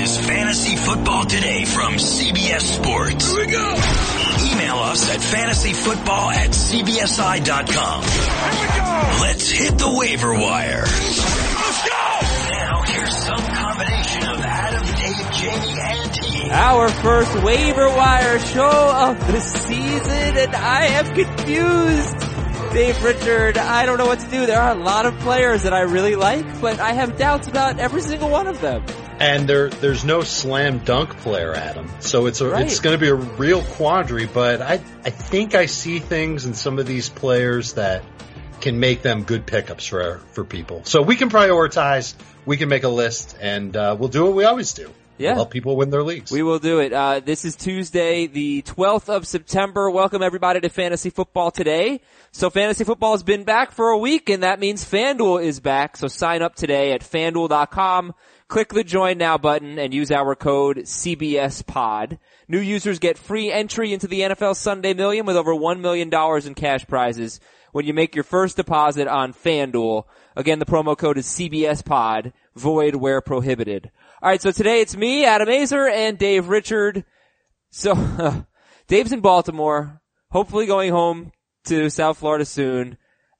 is Fantasy Football Today from CBS Sports. Here we go. Email us at fantasyfootball at cbsi.com. Here we go. Let's hit the waiver wire. Let's go. Now here's some combination of Adam, Dave, Jamie, and T. Our first waiver wire show of the season, and I am confused. Dave Richard, I don't know what to do. There are a lot of players that I really like, but I have doubts about every single one of them. And there, there's no slam dunk player, Adam. So it's a, Right. it's going to be a real quandary. But I, I think I see things in some of these players that can make them good pickups for for people. So we can prioritize. We can make a list, and uh, we'll do what we always do. Yeah. We'll help people win their leagues. We will do it. Uh, this is Tuesday, the 12th of September. Welcome everybody to Fantasy Football today. So Fantasy Football has been back for a week and that means FanDuel is back. So sign up today at fanduel.com. Click the join now button and use our code CBSPOD. New users get free entry into the NFL Sunday Million with over $1 million in cash prizes when you make your first deposit on FanDuel. Again, the promo code is CBSPOD, void where prohibited. Alright, so today it's me, Adam Aizer, and Dave Richard. So, Dave's in Baltimore, hopefully going home to South Florida soon.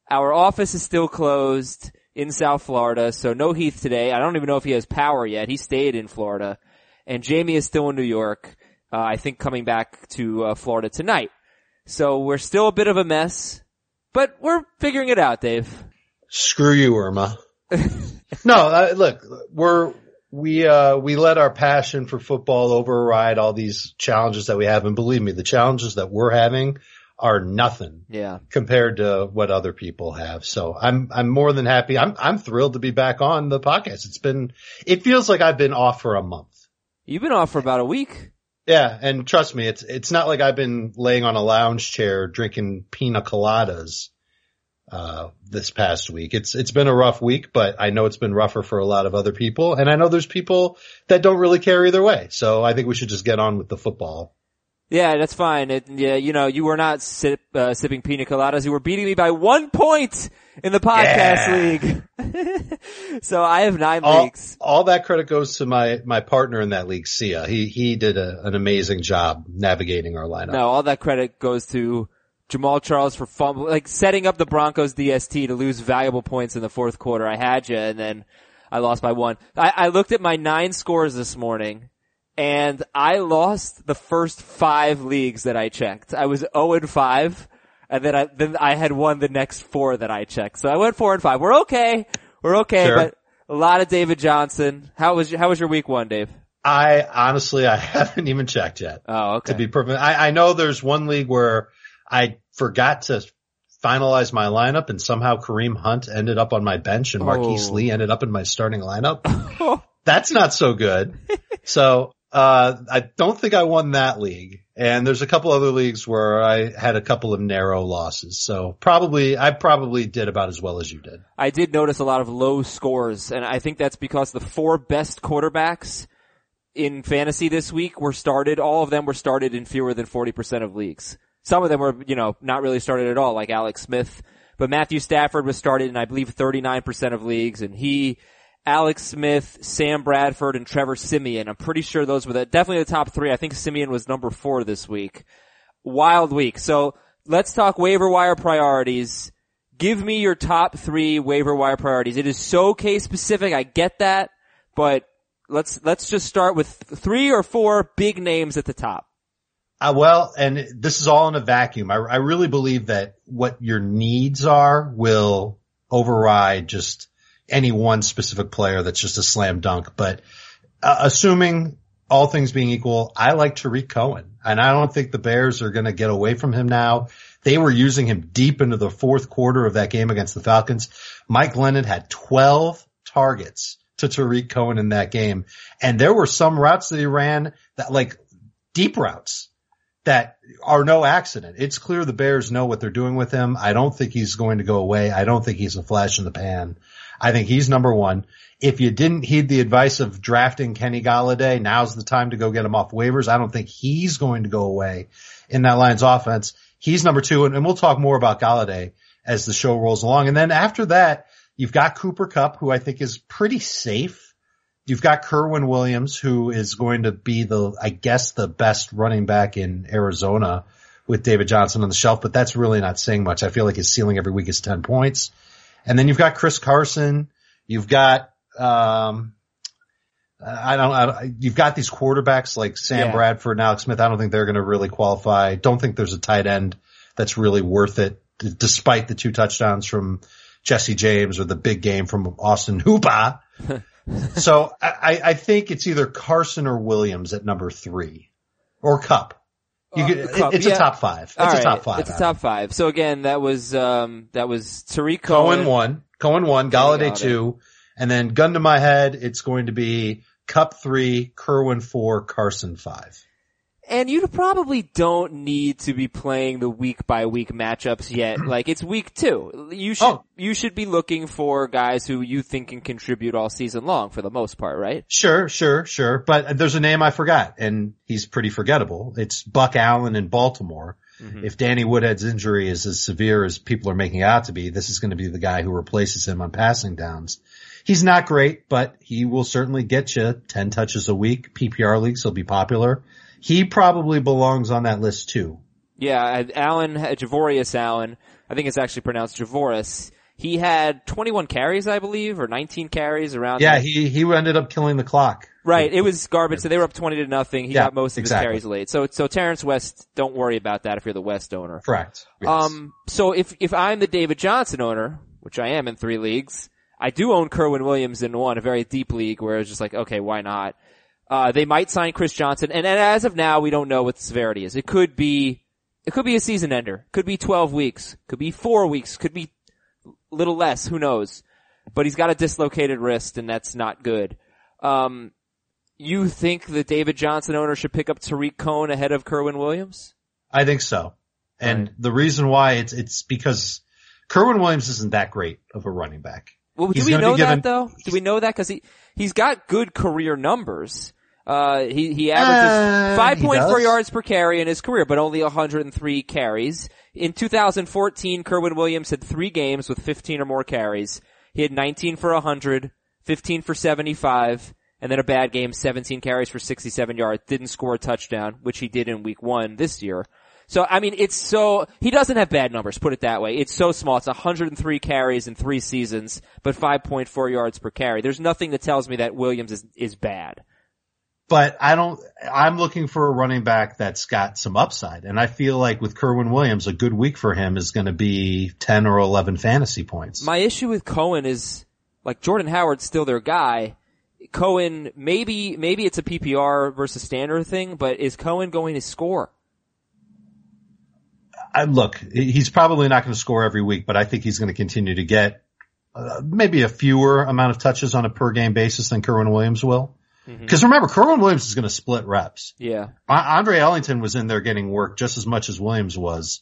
Our office is still closed in South Florida, so no Heath today. I don't even know if he has power yet. He stayed in Florida. And Jamie is still in New York, uh, I think coming back to uh, Florida tonight. So we're still a bit of a mess, but we're figuring it out, Dave. Screw you, Irma. no, uh, look, we're we uh we let our passion for football override all these challenges that we have, and believe me, the challenges that we're having are nothing Yeah. compared to what other people have. So I'm I'm more than happy. I'm I'm thrilled to be back on the podcast. It's been it feels like I've been off for a month. You've been off for about a week. Yeah, and trust me, it's it's not like I've been laying on a lounge chair drinking pina coladas uh this past week. It's it's been a rough week, but I know it's been rougher for a lot of other people, and I know there's people that don't really care either way. So I think we should just get on with the football. Yeah, that's fine. It, yeah, you know, you were not sip, uh, sipping pina coladas. You were beating me by one point in the podcast league. so I have nine All, leagues. all that credit goes to my my partner in that league, Sia. He he did a, an amazing job navigating our lineup. No, all that credit goes to Jamaal Charles for fumble, like setting up the Broncos DST to lose valuable points in the fourth quarter. I had you, and then I lost by one. I, I looked at my nine scores this morning, and I lost the first five leagues that I checked. I was 0 and 5, and then I, then I had won the next four that I checked. So I went 4 and 5. We're okay. We're okay, Sure. but a lot of David Johnson. How was your, how was your week one, Dave? I honestly I haven't even checked yet. Oh, okay. to be perfect. I, I know there's one league where I forgot to finalize my lineup and somehow Kareem Hunt ended up on my bench and Marquise Oh. Lee ended up in my starting lineup. That's not so good. So, uh, I don't think I won that league. And there's a couple other leagues where I had a couple of narrow losses. So probably, I probably did about as well as you did. I did notice a lot of low scores, and I think that's because the four best quarterbacks in fantasy this week were started. All of them were started in fewer than 40% of leagues. Some of them were, you know, not really started at all, like Alex Smith. But Matthew Stafford was started in, I believe, 39% of leagues, and he, Alex Smith, Sam Bradford, and Trevor Siemian. I'm pretty sure those were the, definitely the top three. I think Siemian was number four this week. Wild week. So let's talk waiver wire priorities. Give me your top three waiver wire priorities. It is so case specific. I get that, but let's, let's just start with three or four big names at the top. Uh, well, and this is all in a vacuum. I, I really believe that what your needs are will override just any one specific player that's just a slam dunk. But uh, assuming all things being equal, I like Tarik Cohen, and I don't think the Bears are going to get away from him now. They were using him deep into the fourth quarter of that game against the Falcons. Mike Glennon had 12 targets to Tarik Cohen in that game. And there were some routes that he ran that like deep routes that are no accident. It's clear the Bears know what they're doing with him. I don't think he's going to go away. I don't think he's a flash in the pan. I think he's number one. If you didn't heed the advice of drafting Kenny Golladay, now's the time to go get him off waivers. I don't think he's going to go away in that Lions offense. He's number two, and, and we'll talk more about Golladay as the show rolls along. And then after that, you've got Cooper Kupp, who I think is pretty safe You've got Kerwynn Williams, who is going to be the, I guess, the best running back in Arizona with David Johnson on the shelf, but that's really not saying much. I feel like his ceiling every week is 10 points. And then you've got Chris Carson. You've got, um, I don't, I you've got these quarterbacks like Sam Yeah. Bradford and Alex Smith. I don't think they're going to really qualify. Don't think there's a tight end that's really worth it, despite the two touchdowns from Jesse James or the big game from Austin Hooper. so I, I- I think it's either Carson or Williams at number three or Kupp. You Uh, could, Kupp, it's yeah. a top five. It's All a top five. It's a top five. So again, that was um that was Tarik Cohen Cohen. one, Cohen one, Golladay. two, and then gun to my head, it's going to be Kupp three, Kerwynn four, Carson five. And you probably don't need to be playing the week by week matchups yet. Like it's week two. You should Oh. you should be looking for guys who you think can contribute all season long for the most part, right? Sure, sure, sure. But there's a name I forgot, and he's pretty forgettable. It's Buck Allen in Baltimore. Mm-hmm. If Danny Woodhead's injury is as severe as people are making out to be, this is going to be the guy who replaces him on passing downs. He's not great, but he will certainly get you 10 touches a week. PPR leagues will be popular. He probably belongs on that list too. Yeah, Allen, Javorius Allen, I think it's actually pronounced Javoris. He had 21 carries, I believe, or 19 carries around. Yeah, he, he ended up killing the clock. Right, it was garbage. So they were up 20 to nothing. He Yeah, got most of exactly. his carries late. So, so Terrence West, don't worry about that if you're the West owner. Correct. Yes. Um, so if, if I'm the David Johnson owner, which I am in three leagues, I do own Kerwynn Williams in one, a very deep league where it's just like, okay, why not? Uh, they might sign Chris Johnson, and, and as of now, we don't know what the severity is. It could be, it could be a season ender. Could be 12 weeks. Could be four weeks. Could be a little less. Who knows? But he's got a dislocated wrist, and that's not good. Um, you think the David Johnson owner should pick up Tarik Cohen ahead of Kerwynn Williams? I think so. And Right. the reason why it's, it's because Kerwynn Williams isn't that great of a running back. Well, do He's we know given- that though? Do we know that? Cause he, he's got good career numbers. Uh, he, he averages Uh, 5.4 yards per carry in his career, but only 103 carries. In 2014, Kerwynn Williams had three games with 15 or more carries. He had 19 for 100, 15 for 75, and then a bad game, 17 carries for 67 yards. Didn't score a touchdown, which he did in week one this year. So, I mean, it's so, he doesn't have bad numbers, put it that way. It's so small. It's 103 carries in three seasons, but 5.4 yards per carry. There's nothing that tells me that Williams is, is bad. But I don't, I'm looking for a running back that's got some upside. And I feel like with Kerwynn Williams, a good week for him is going to be 10 or 11 fantasy points. My issue with Cohen is, like, Jordan Howard's still their guy. Cohen, maybe, maybe it's a PPR versus standard thing, but is Cohen going to score? I, look, he's probably not going to score every week, but I think he's going to continue to get uh, maybe a fewer amount of touches on a per game basis than Kerwynn Williams will. Mm-hmm. Because remember, Kerwynn Williams is going to split reps. Yeah. Andre Ellington was in there getting work just as much as Williams was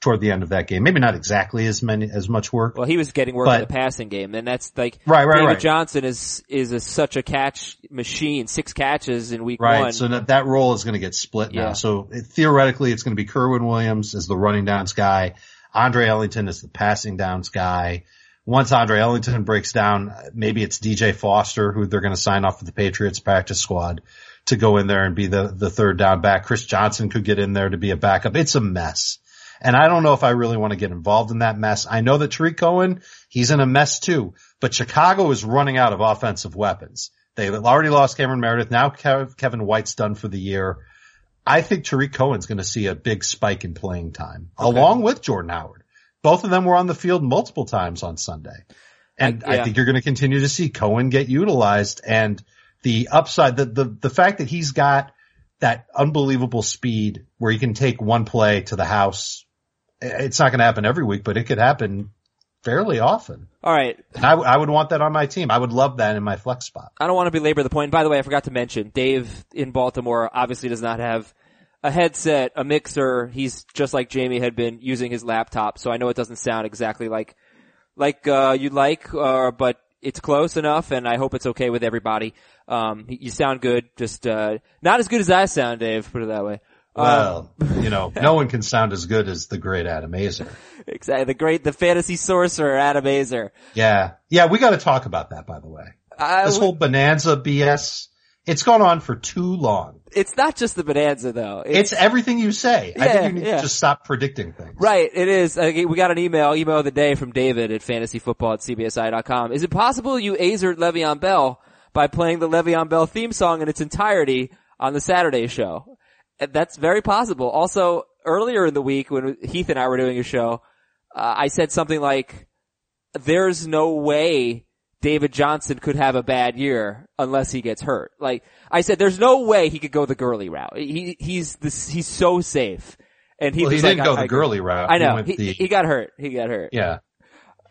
toward the end of that game. Maybe not exactly as many as much work. Well, he was getting work in the passing game, and that's like Right, right, David right. Johnson is is a, such a catch machine. Six catches in week Right. one. So that, that role is going to get split Yeah. now. So it, theoretically, it's going to be Kerwynn Williams as the running downs guy. Andre Ellington is the passing downs guy. Once Andre Ellington breaks down, maybe it's DJ Foster who they're going to sign off with the Patriots practice squad to go in there and be the, the third down back. Chris Johnson could get in there to be a backup. It's a mess. And I don't know if I really want to get involved in that mess. I know that Tarik Cohen, he's in a mess too, but Chicago is running out of offensive weapons. They've already lost Cameron Meredith. Now Kevin White's done for the year. I think Tarik Cohen's going to see a big spike in playing time along with Jordan Howard. Both of them were on the field multiple times on Sunday. And I- yeah. I think you're going to continue to see Cohen get utilized and the upside, the, the, the fact that he's got that unbelievable speed where he can take one play to the house. It's not going to happen every week, but it could happen fairly often. All right. And I, I would want that on my team. I would love that in my flex spot. I don't want to belabor the point. By the way, I forgot to mention, Dave in Baltimore obviously does not have a headset, a mixer. He's just like Jamie had been using his laptop. So I know it doesn't sound exactly like, like, uh, you'd like, uh, but it's close enough and I hope it's okay with everybody. Um, you sound good. Just, uh, not as good as I sound, Dave, put it that way. Um, Well, you know, no one can sound as good as the great Adam Aizer. exactly. The great, the fantasy sorcerer, Adam Aizer. Yeah. Yeah, we got to talk about that, by the way. I this whole bonanza BS, it's gone on for too long. It's not just the bonanza though. It's everything you say. I think you need yeah. to just stop predicting things. Right, it is. Uh, we got an email, email of the day from David at fantasyfootball at cbsi.com. Is it possible you azered Le'Veon Bell by playing the Le'Veon Bell theme song in its entirety on the Saturday show? Uh, That's very possible. Also, earlier in the week when Heath and I were doing a show, uh, I said something like, there's no way David Johnson could have a bad year unless he gets hurt. Like I said, there's no way he could go the Gurley route. He he's this he's so safe. And he Well, he didn't like, go I- the I Gurley route. I know. went He, the- he got hurt. He got hurt. yeah.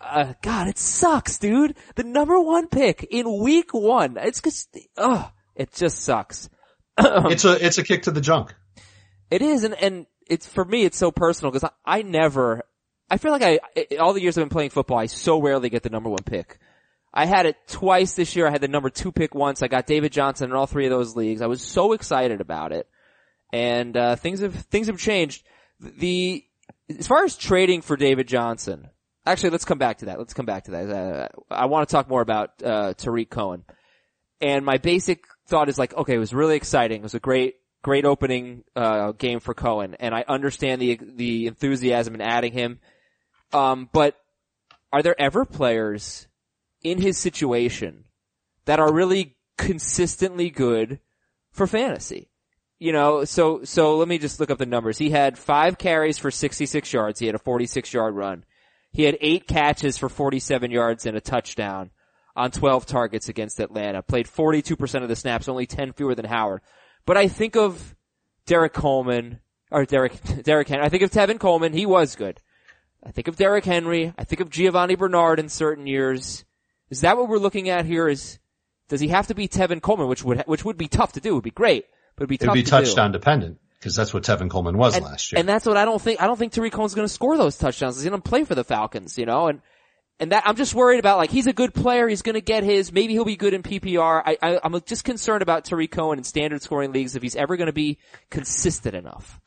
Uh, God, it sucks, dude. The number one pick in week one. It's just, ugh, it just sucks. It's a, it's a kick to the junk. It is, and, and it's, for me, it's so personal because I, I never, I feel like I, I- all the years I've been playing football, I so rarely get the number one pick. I had it twice this year. I had the number two pick once. I got David Johnson in all three of those leagues. I was so excited about it. And, uh, things have, things have changed. The, as far as trading for David Johnson, actually, let's come back to that. Let's come back to that. Uh, I want to talk more about, uh, Tarik Cohen. And my basic thought is like, okay, it was really exciting. It was a great, great opening, uh, game for Cohen. And I understand the, the enthusiasm in adding him. Um, but are there ever players in his situation that are really consistently good for fantasy? You know, so, so let me just look up the numbers. He had five carries for 66 yards. He had a 46 yard run. He had eight catches for 47 yards and a touchdown on 12 targets against Atlanta. Played 42% of the snaps, only 10 fewer than Howard. But I think of Derek Coleman, or Derek, Derek Henry. I think of Tevin Coleman. He was good. I think of Derek Henry. I think of Giovani Bernard in certain years. Is that what we're looking at here? Is, does he have to be Tevin Coleman, which would, which would be tough to do? Would be great, but it'd be tough. To do It'd be to do. touchdown dependent because that's what Tevin Coleman was And, last year. and that's what I don't think. I don't think Tarik Cohen's going to score those touchdowns. He's going to play for the Falcons, you know, and and that I'm just worried about. Like he's a good player. He's going to get his. Maybe he'll be good in PPR. I, I I'm just concerned about Tarik Cohen in standard scoring leagues if he's ever going to be consistent enough.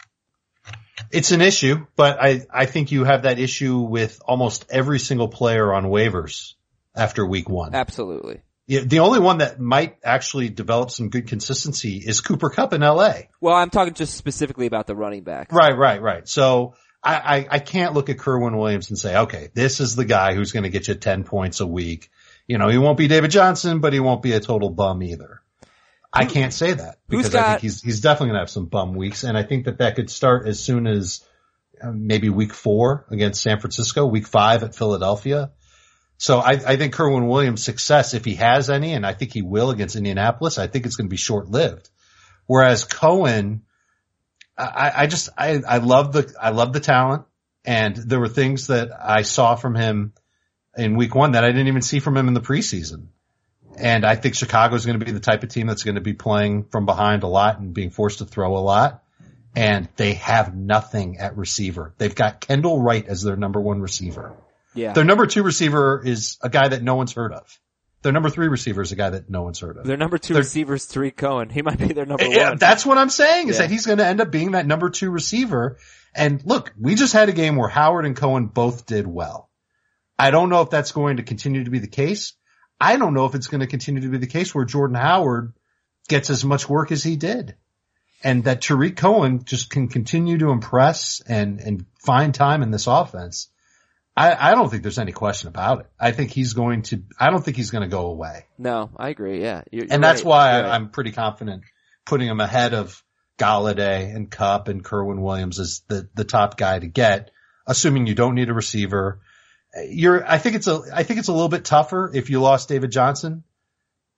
It's an issue, but I, I think you have that issue with almost every single player on waivers after week one. Absolutely. Yeah, the only one that might actually develop some good consistency is Cooper Kupp in LA. Well, I'm talking just specifically about the running back. Right, right, right. So I, I, I can't look at Kerwynn Williams and say, okay, this is the guy who's going to get you 10 points a week. You know, he won't be David Johnson, but he won't be a total bum either. I can't say that because I think he's, he's definitely going to have some bum weeks. And I think that that could start as soon as uh, maybe week four against San Francisco, week five at Philadelphia. So I, I think Kerwynn Williams' success, if he has any, and I think he will against Indianapolis, I think it's going to be short lived. Whereas Cohen, I, I just, I, I love the, I love the talent and there were things that I saw from him in week one that I didn't even see from him in the preseason. And I think Chicago's going to be the type of team that's going to be playing from behind a lot and being forced to throw a lot. And they have nothing at receiver. They've got Kendall Wright as their number one receiver. Yeah. Their number two receiver is a guy that no one's heard of. Their number three receiver is a guy that no one's heard of. Their number 2 They're- receiver is Tarik Cohen. He might be their number Yeah, one. that's what I'm saying is Yeah. that he's going to end up being that number two receiver. And look, we just had a game where Howard and Cohen both did well. I don't know if that's going to continue to be the case. I don't know if it's going to continue to be the case where Jordan Howard gets as much work as he did. And that Tarik Cohen just can continue to impress and, and find time in this offense. I, I don't think there's any question about it. I think he's going to, I don't think he's going to go away. no, I agree. Yeah. You're- you're And that's right. why right. I'm pretty confident putting him ahead of Golladay and Kupp and Kerwynn Williams as the, the top guy to get, assuming you don't need a receiver. You're, I think it's a, I think it's a little bit tougher if you lost David Johnson,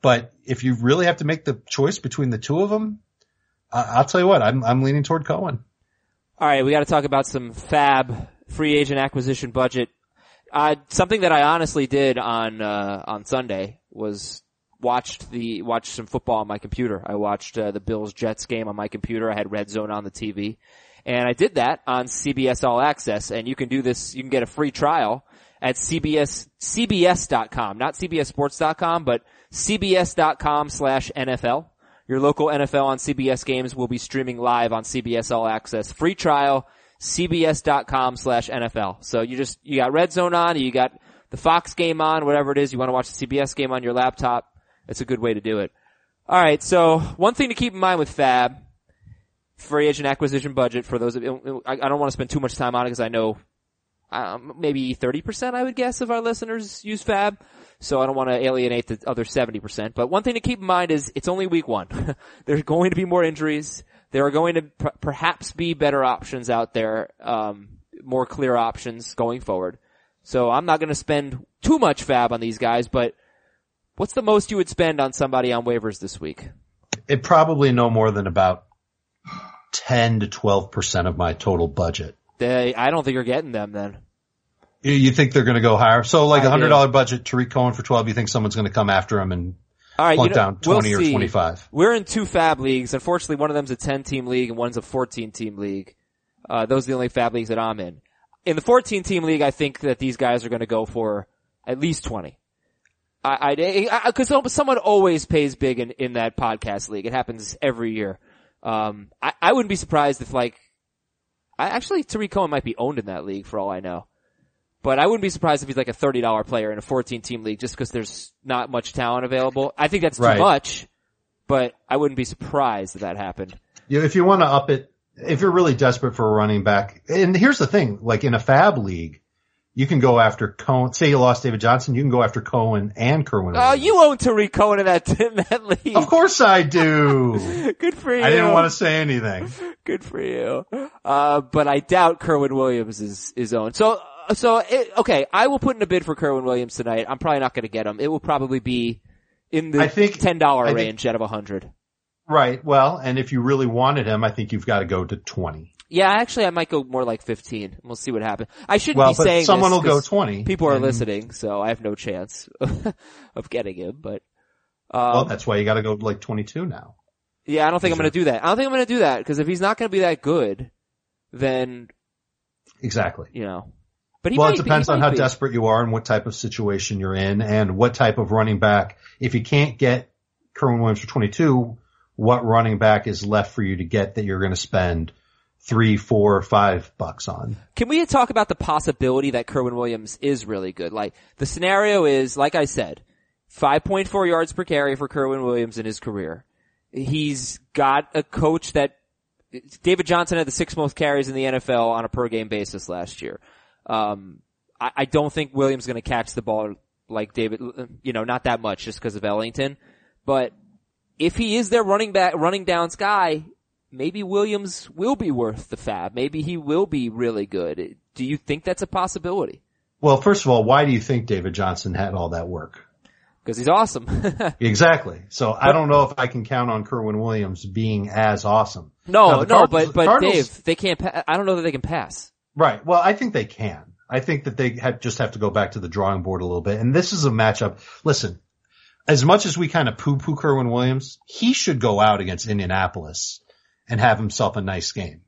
but if you really have to make the choice between the two of them, I, I'll tell you what, I'm, I'm leaning toward Cohen. All right, we got to talk about some fab free agent acquisition budget. Uh, something that I honestly did on uh, on Sunday was watched the watched some football on my computer. I watched uh, the Bills Jets game on my computer. I had Red Zone on the TV, and I did that on CBS All Access. And you can do this. You can get a free trial at CBS CBS.com, not CBSSports.com, but CBS.com slash NFL. Your local NFL on CBS games will be streaming live on CBS All Access. Free trial, cbs.com slash NFL. So you just, you got Red Zone on, you got the Fox game on, whatever it is, you want to watch the CBS game on your laptop, it's a good way to do it. All right. So one thing to keep in mind with Fab, free agent acquisition budget for those of, I, I don't want to spend too much time on it because I know um, maybe 30% I would guess of our listeners use Fab. So I don't want to alienate the other 70%. But one thing to keep in mind is it's only week one. There's going to be more injuries. There are going to p- perhaps be better options out there, um, more clear options going forward. So I'm not going to spend too much Fab on these guys, but what's the most you would spend on somebody on waivers this week? It probably no more than about 10 to 12% of my total budget. They, I don't think you're getting them then. You, you think they're going to go higher? So like a hundred do. dollar budget, Tarik Cohen for 12, you think someone's going to come after him and All right, you know, down we'll or see. 25? We're in two Fab leagues. Unfortunately, one of them's a 10 team league and one's a 14 team league. Uh, those are the only Fab leagues that I'm in. In the 14 team league, I think that these guys are going to go for at least 20. I, I, I cause someone always pays big in, in that podcast league. It happens every year. Um, I, I wouldn't be surprised if like, I actually, Tarik Cohen might be owned in that league for all I know. But I wouldn't be surprised if he's like a $30 player in a 14 team league just cause there's not much talent available. I think that's too Right. much, but I wouldn't be surprised if that happened. You know, if you want to up it, if you're really desperate for a running back, and here's the thing, like in a fab league, you can go after Cohen, say you lost David Johnson, you can go after Cohen and Kerwynn. Oh, you own Tarik Cohen in that, in that league. Of course I do. Good for you. I didn't want to say anything. Good for you. Uh, but I doubt Kerwynn Williams is, is owned. So, so, it, okay, I will put in a bid for Kerwynn Williams tonight. I'm probably not gonna get him. It will probably be in the I think- $10 I think- range out of a 100. Right. Well, and if you really wanted him, I think you've got to go to 20. Yeah, actually I might go more like 15. We'll see what happens. I shouldn't Well, be but saying someone will go 20. People are and- listening, so I have no chance of getting him, but, um, Well, that's why you got to go like 22 now. yeah, I don't think I'm gonna do that. I don't think I'm gonna do that, cause if he's not gonna be that good, then, Exactly. you know. But well, might it depends on how be. desperate you are and what type of situation you're in and what type of running back. If you can't get Kerwynn Williams for 22, what running back is left for you to get that you're going to spend three, four, five bucks on? Can we talk about the possibility that Kerwynn Williams is really good? Like, the scenario is, like I said, 5.4 yards per carry for Kerwynn Williams in his career. He's got a coach that, David Johnson had the sixth most carries in the NFL on a per game basis last year. Um, I, I don't think Williams is going to catch the ball like David, you know, not that much just because of Ellington. But if he is their running back, running downs guy, maybe Williams will be worth the fab. Maybe he will be really good. Do you think that's a possibility? Well, first of all, why do you think David Johnson had all that work? Because he's awesome. Exactly. So I don't know if I can count on Kerwynn Williams being as awesome. no, Now, no, but, but Cardinals- Dave, they can't, pa- I don't know that they can pass. Right. Well, I think they can. I think that they have, just have to go back to the drawing board a little bit. And this is a matchup. Listen, as much as we kind of poo-poo Kerwynn Williams, he should go out against Indianapolis and have himself a nice game.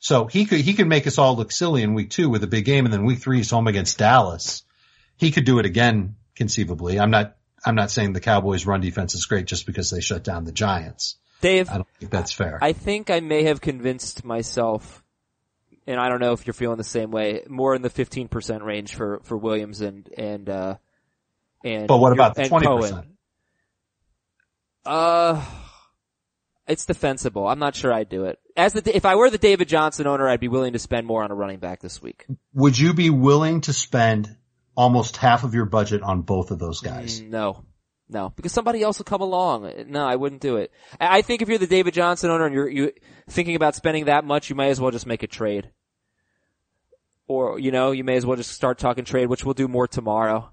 So he could, he could make us all look silly in week two with a big game and then week three he's home against Dallas. He could do it again conceivably. I'm not, I'm not saying the Cowboys run defense is great just because they shut down the Giants. Dave, I don't think that's fair. I think I may have convinced myself, and I don't know if you're feeling the same way, more in the 15% range for, for Williams and, and, uh, and. but what about the and 20%? Cohen. Uh, it's defensible. I'm not sure I'd do it. As the, if I were the David Johnson owner, I'd be willing to spend more on a running back this week. Would you be willing to spend almost half of your budget on both of those guys? No. No, because somebody else will come along. No, I wouldn't do it. I think if you're the David Johnson owner and you're you thinking about spending that much, you might as well just make a trade. Or, you know, you may as well just start talking trade, which we'll do more tomorrow.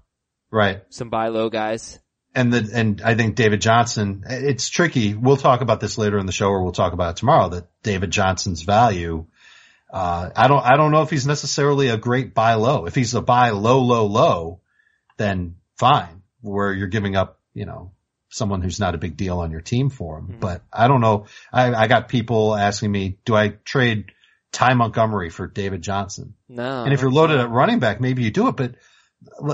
Right. Some buy low guys. And the, and I think David Johnson, it's tricky. We'll talk about this later in the show or we'll talk about it tomorrow that David Johnson's value, uh, I don't, I don't know if he's necessarily a great buy low. If he's a buy low, low, low, then fine, where you're giving up, you know, someone who's not a big deal on your team for him. Mm-hmm. But I don't know. I, I got people asking me, do I trade Ty Montgomery for David Johnson? No. And if you're loaded at running back, maybe you do it, but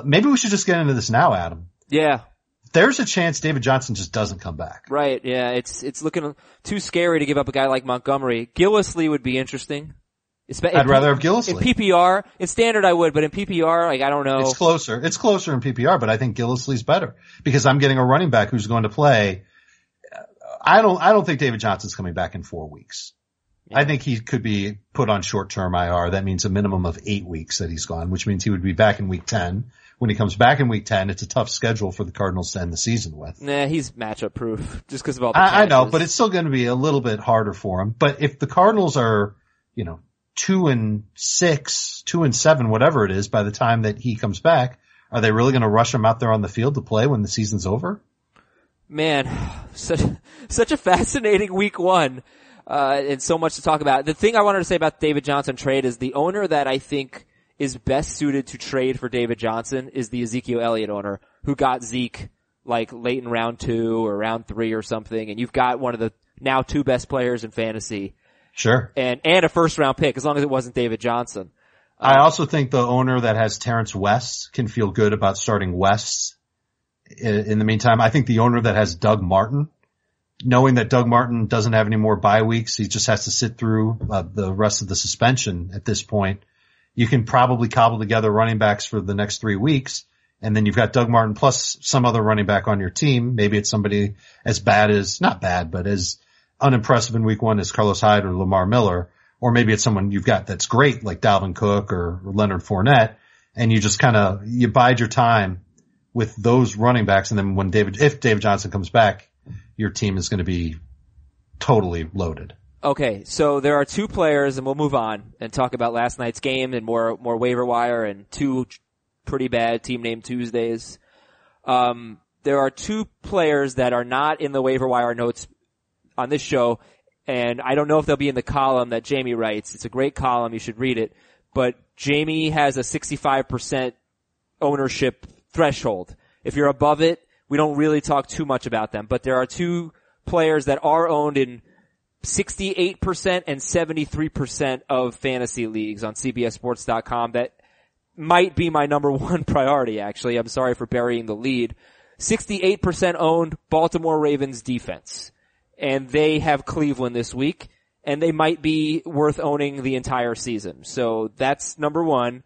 maybe we should just get into this now, Adam. Yeah, There's a chance David Johnson just doesn't come back. right. Yeah, it's, it's looking too scary to give up a guy like Montgomery. Gillislee would be interesting. I'd rather have Gillislee. In PPR, in standard I would, but in PPR, like I don't know. It's closer. It's closer in PPR, but I think Gillislee's better because I'm getting a running back who's going to play. I don't, I don't think David Johnson's coming back in four weeks. I think he could be put on short term IR. That means a minimum of eight weeks that he's gone, which means he would be back in week 10. When he comes back in week 10, it's a tough schedule for the Cardinals to end the season with. Nah, he's matchup proof just because of all the I, I know, but it's still going to be a little bit harder for him. But if the Cardinals are, you know, two and six, two and seven, whatever it is, by the time that he comes back, are they really going to rush him out there on the field to play when the season's over? Man, such such a fascinating week one, uh, and so much to talk about. The thing I wanted to say about David Johnson trade is the owner that I think is best suited to trade for David Johnson is the Ezekiel Elliott owner who got Zeke like late in round two or round three or something, and you've got one of the now two best players in fantasy Sure. and and a first round pick as long as it wasn't David Johnson. I also think the owner that has Terrence West can feel good about starting West. In, in the meantime, I think the owner that has Doug Martin, knowing that Doug Martin doesn't have any more bye weeks, he just has to sit through uh, the rest of the suspension at this point. You can probably cobble together running backs for the next three weeks. And then you've got Doug Martin plus some other running back on your team. Maybe it's somebody as bad as, not bad, but as unimpressive in week one is Carlos Hyde or Lamar Miller. Or maybe it's someone you've got that's great like Dalvin Cook or, or Leonard Fournette. And you just kind of, you bide your time with those running backs. And then when David, if David Johnson comes back, your team is going to be totally loaded. Okay, so there are two players, and we'll move on and talk about last night's game and more more waiver wire and two pretty bad team name Tuesdays. Um, there are two players that are not in the waiver wire notes on this show, and I don't know if they'll be in the column that Jamie writes. It's a great column; you should read it. But Jamie has a 65% ownership threshold. If you're above it, we don't really talk too much about them. But there are two players that are owned in 68% and 73% of fantasy leagues on CBSSports.com that might be my number one priority actually. I'm sorry for burying the lead. 68% owned Baltimore Ravens defense. And they have Cleveland this week and they might be worth owning the entire season. So that's number one.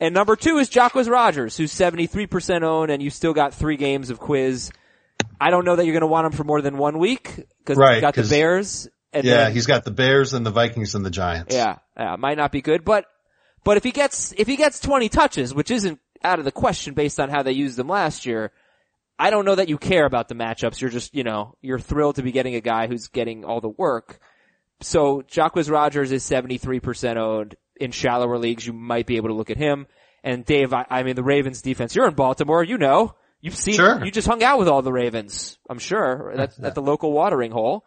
And number two is Jacquizz Rodgers, who's 73% owned and you still got three games of quiz. I don't know that you're going to want him for more than one week because Right, you've got the Bears. And Yeah, then, he's got the Bears and the Vikings and the Giants. yeah, yeah, might not be good, but, but if he gets, if he gets 20 touches, which isn't out of the question based on how they used them last year, I don't know that you care about the matchups. You're just, you know, you're thrilled to be getting a guy who's getting all the work. So Jacquizz Rodgers is 73% owned in shallower leagues. You might be able to look at him. And Dave, I, I mean, the Ravens defense, you're in Baltimore, you know. You've seen, Sure. you just hung out with all the Ravens, I'm sure, at, at the local watering hole.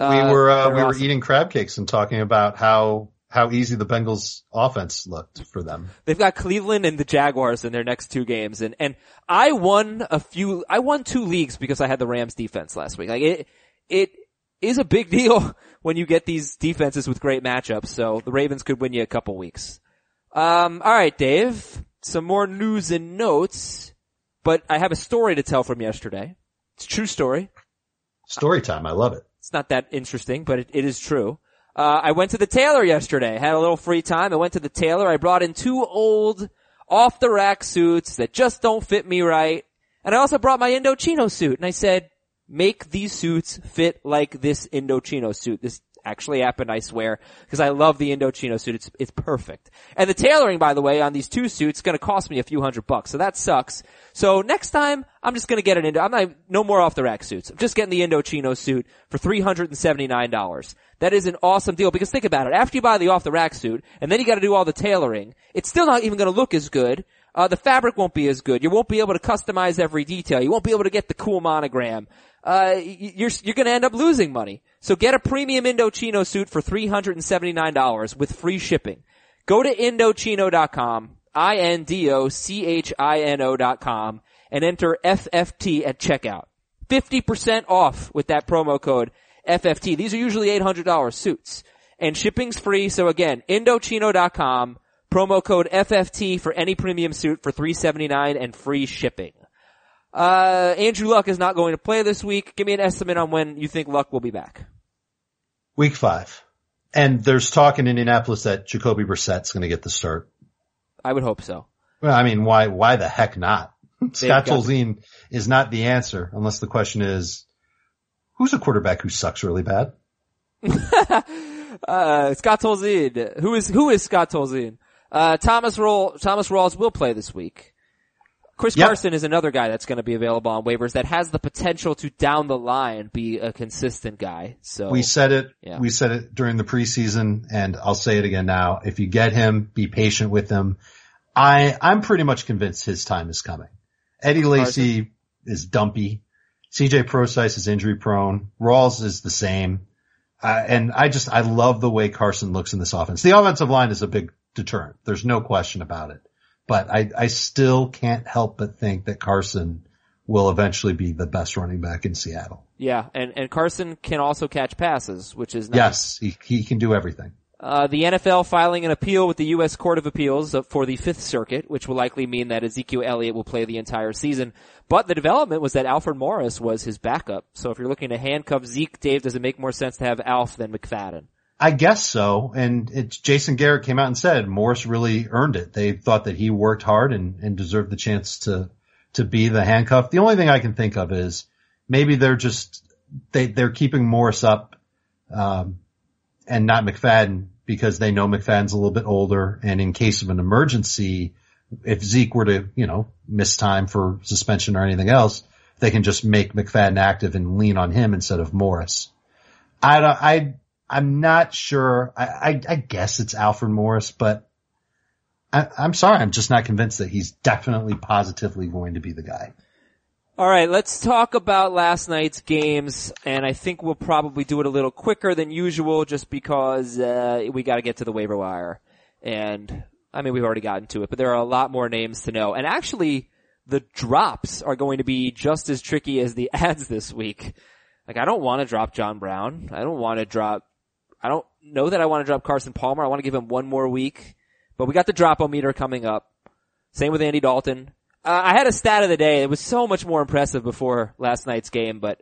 we were, uh, we were awesome. eating crab cakes and talking about how, how easy the Bengals offense looked for them. They've got Cleveland and the Jaguars in their next two games, and and I won a few. I won two leagues because I had the Rams defense last week. Like it, it is a big deal when you get these defenses with great matchups. So the Ravens could win you a couple weeks. Um, all right, Dave. Some more news and notes, but I have a story to tell from yesterday. It's a true story. Story time. I love it. It's not that interesting, but it, it is true. Uh, I went to the tailor yesterday. Had a little free time. I went to the tailor. I brought in two old off the rack suits that just don't fit me right. And I also brought my Indochino suit and I said, make these suits fit like this Indochino suit. This actually happened, I swear, because I love the Indochino suit. It's, it's perfect. And the tailoring, by the way, on these two suits to cost me a few hundred bucks. So that sucks. So next time, I'm just to get an Indo, I'm not, no more off the rack suits. I'm just getting the Indochino suit for $379. That is an awesome deal because think about it. After you buy the off the rack suit and then you got to do all the tailoring, it's still not even to look as good. Uh, the fabric won't be as good. You won't be able to customize every detail. You won't be able to get the cool monogram. Uh, you're, you're gonna end up losing money. So get a premium Indochino suit for $379 with free shipping. Go to Indochino.com, I-N-D-O-C-H-I-N-O dot com, and enter FFT at checkout. 50% off with that promo code FFT. These are usually $800 suits. And shipping's free, so again, Indochino.com, promo code FFT for any premium suit for 379 and free shipping. Uh, Andrew Luck is not going to play this week. Give me an estimate on when you think Luck will be back. Week five. And there's talk in Indianapolis that Jacoby Brissett's going to get the start. I would hope so. Well, I mean, why, why the heck not? Scott Tolzien is not the answer unless the question is, who's a quarterback who sucks really bad? Uh, Scott Tolzien. Who is, who is Scott Tolzien? Uh, Thomas Roll, Thomas Rawls will play this week. Chris Yep. Carson is another guy that's going to be available on waivers that has the potential to down the line be a consistent guy. So We said it, Yeah. we said it during the preseason and I'll say it again now. If you get him, be patient with him. I, I'm pretty much convinced his time is coming. Eddie Lacy is dumpy. CJ Prosise is injury prone. Rawls is the same. Uh, and I just, I love the way Carson looks in this offense. The offensive line is a big deterrent. There's no question about it. But I, I still can't help but think that Carson will eventually be the best running back in Seattle. yeah, and, and Carson can also catch passes, which is nice. Yes, he, he can do everything. Uh, the NFL filing an appeal with the U.S. Court of Appeals for the Fifth Circuit, which will likely mean that Ezekiel Elliott will play the entire season. But the development was that Alfred Morris was his backup. So if you're looking to handcuff Zeke, Dave, does it make more sense to have Alf than McFadden? I guess so. And it's Jason Garrett came out and said Morris really earned it. They thought that he worked hard and, and deserved the chance to, to be the handcuff. The only thing I can think of is maybe they're just, they, they're keeping Morris up, um, and not McFadden because they know McFadden's a little bit older. And in case of an emergency, if Zeke were to, you know, miss time for suspension or anything else, they can just make McFadden active and lean on him instead of Morris. I don't, I, I'm not sure. I, I, I guess it's Alfred Morris, but I, I'm sorry. I'm just not convinced that he's definitely positively going to be the guy. All right, let's talk about last night's games, and I think we'll probably do it a little quicker than usual, just because uh, we got to get to the waiver wire. And I mean, we've already gotten to it, but there are a lot more names to know. And actually, the drops are going to be just as tricky as the ads this week. Like, I don't want to drop John Brown. I don't want to drop. I don't know that I want to drop Carson Palmer. I want to give him one more week. But we got the drop-o-meter coming up. Same with Andy Dalton. Uh, I had a stat of the day. It was so much more impressive before last night's game, but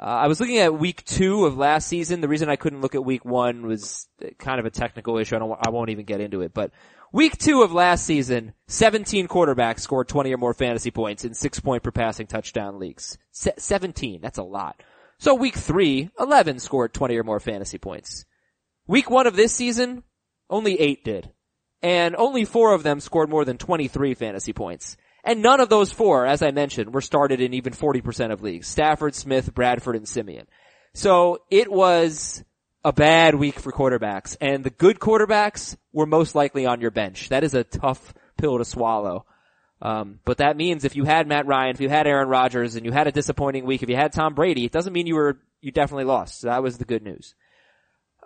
uh, I was looking at week two of last season. The reason I couldn't look at week one was kind of a technical issue. I don't. I won't even get into it. But week two of last season, 17 quarterbacks scored 20 or more fantasy points in six point per passing touchdown leagues. Se- 17. That's a lot. So week three, 11 scored 20 or more fantasy points. Week one of this season, only eight did. And only four of them scored more than 23 fantasy points. And none of those four, as I mentioned, were started in even 40% of leagues. Stafford, Smith, Bradford, and Siemian. So it was a bad week for quarterbacks. And the good quarterbacks were most likely on your bench. That is a tough pill to swallow. Um, but that means if you had Matt Ryan, if you had Aaron Rodgers, and you had a disappointing week, if you had Tom Brady, it doesn't mean you were, you definitely lost. So that was the good news.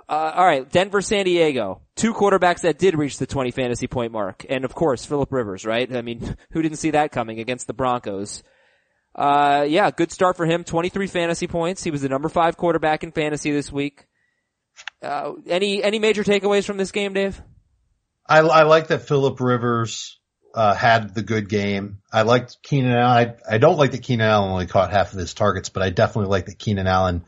Uh, alright, Denver, San Diego. Two quarterbacks that did reach the 20 fantasy point mark. And of course, Philip Rivers, right? I mean, who didn't see that coming against the Broncos? Uh, yeah, good start for him. 23 fantasy points. He was the number five quarterback in fantasy this week. Uh, any, any major takeaways from this game, Dave? I, I like that Philip Rivers uh, had the good game. I liked Keenan Allen. I, I don't like that Keenan Allen only caught half of his targets, but I definitely like that Keenan Allen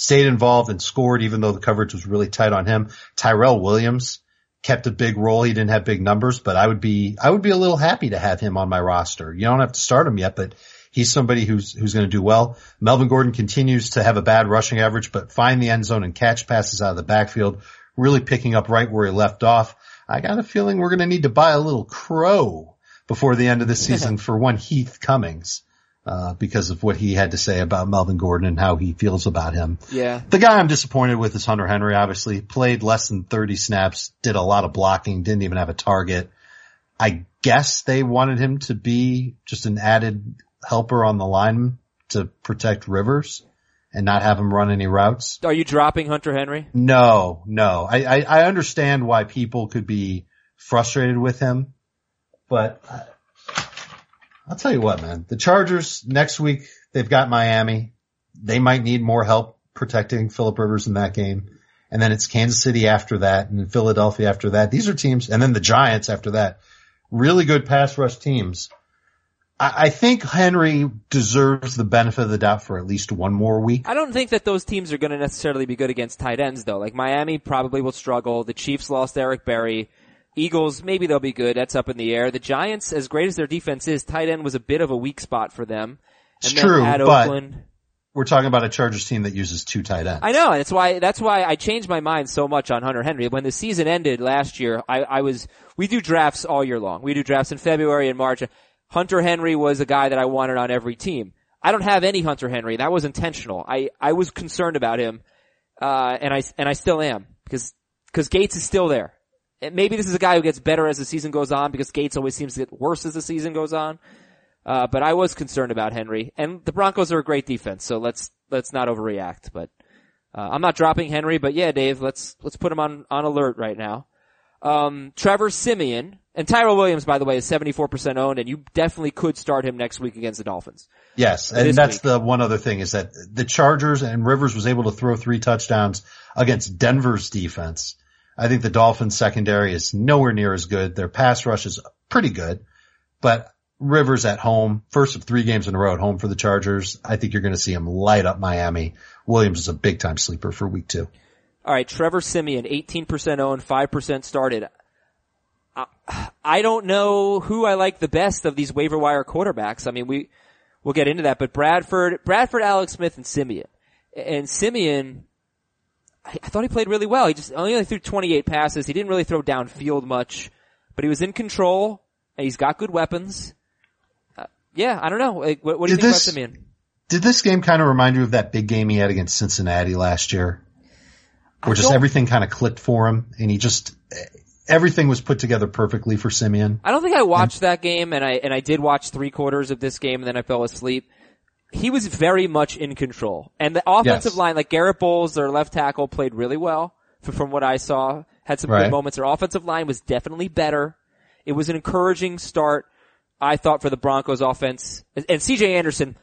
stayed involved and scored even though the coverage was really tight on him. Tyrell Williams kept a big role. He didn't have big numbers, but I would be, I would be a little happy to have him on my roster. You don't have to start him yet, but he's somebody who's, who's going to do well. Melvin Gordon continues to have a bad rushing average, but find the end zone and catch passes out of the backfield, really picking up right where he left off. I got a feeling we're going to need to buy a little crow before the end of the season for one Heath Cummings, uh, because of what he had to say about Melvin Gordon and how he feels about him. Yeah. The guy I'm disappointed with is Hunter Henry, obviously. Played less than 30 snaps, did a lot of blocking, didn't even have a target. I guess they wanted him to be just an added helper on the line to protect Rivers and not have him run any routes. Are you dropping Hunter Henry? No, no. I, I, I understand why people could be frustrated with him, but I, I'll tell you what, man. The Chargers next week, they've got Miami. They might need more help protecting Philip Rivers in that game. And then it's Kansas City after that and Philadelphia after that. These are teams, and then the Giants after that. Really good pass rush teams. I, I think Henry deserves the benefit of the doubt for at least one more week. I don't think that those teams are going to necessarily be good against tight ends though. Like Miami probably will struggle. The Chiefs lost Eric Berry. Eagles, maybe they'll be good. That's up in the air. The Giants, as great as their defense is, tight end was a bit of a weak spot for them. It's And then true, at but Oakland. we're talking about a Chargers team that uses two tight ends. I know, and that's why that's why I changed my mind so much on Hunter Henry. When the season ended last year, I, I was we do drafts all year long. We do drafts in February and March. Hunter Henry was a guy that I wanted on every team. I don't have any Hunter Henry. That was intentional. I I was concerned about him, uh, and I and I still am because because Gates is still there. Maybe this is a guy who gets better as the season goes on because Gates always seems to get worse as the season goes on. Uh, but I was concerned about Henry, and the Broncos are a great defense, so let's let's not overreact. But uh, I'm not dropping Henry, but yeah, Dave, let's let's put him on on alert right now. Um, Trevor Siemian and Tyrell Williams, by the way, is 74% owned, and you definitely could start him next week against the Dolphins. Yes, This and that's week. the one other thing is that the Chargers and Rivers was able to throw three touchdowns against Denver's defense. I think the Dolphins secondary is nowhere near as good. Their pass rush is pretty good, but Rivers at home, first of three games in a row at home for the Chargers. I think you're going to see him light up Miami. Williams is a big time sleeper for week two. All right, Trevor Siemian, 18% owned, 5% started. I, don't know who I like the best of these waiver wire quarterbacks. I mean, we, we'll get into that, but Bradford, Bradford, Alex Smith, and Siemian. And Siemian, I, I thought he played really well. He just only threw 28 passes. He didn't really throw downfield much, but he was in control, and he's got good weapons. Uh, yeah, I don't know. Like, what, what do you Did think this- about Siemian? Did this game kind of remind you of that big game he had against Cincinnati last year? Where just everything kind of clicked for him and he just, everything was put together perfectly for Siemian. I don't think I watched that game, and I and I did watch three quarters of this game, and then I fell asleep. He was very much in control, and the offensive Yes. line, like Garett Bolles, their left tackle, played really well from what I saw. Had some Right. good moments. Their offensive line was definitely better. It was an encouraging start, I thought, for the Broncos offense. And, C.J. Anderson,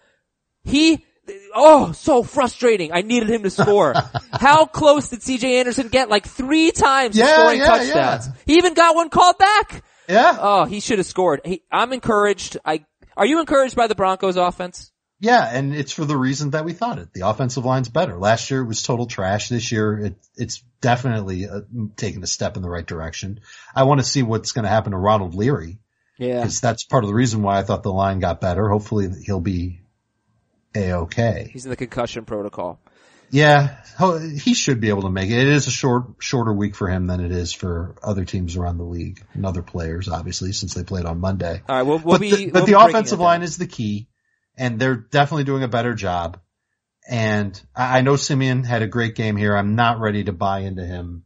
he. Oh, so frustrating. I needed him to score. How close did CJ Anderson get? Like three times Yeah, scoring yeah, touchdowns. yeah. He even got one called back. Yeah. Oh, he should have scored. He, I'm encouraged. I are you encouraged by the Broncos offense? Yeah, and it's for the reason that we thought it. The offensive line's better. Last year it was total trash. This year it, it's definitely uh, taking a step in the right direction. I want to see what's going to happen to Ronald Leary Yeah. because that's part of the reason why I thought the line got better. Hopefully he'll be a-okay. He's in the concussion protocol. Yeah, he should be able to make it. It is a short, shorter week for him than it is for other teams around the league and other players, obviously, since they played on Monday. All right, we'll, we'll but be. the, we'll but the breaking offensive line is the key, and they're definitely doing a better job. And I, I know Siemian had a great game here. I'm not ready to buy into him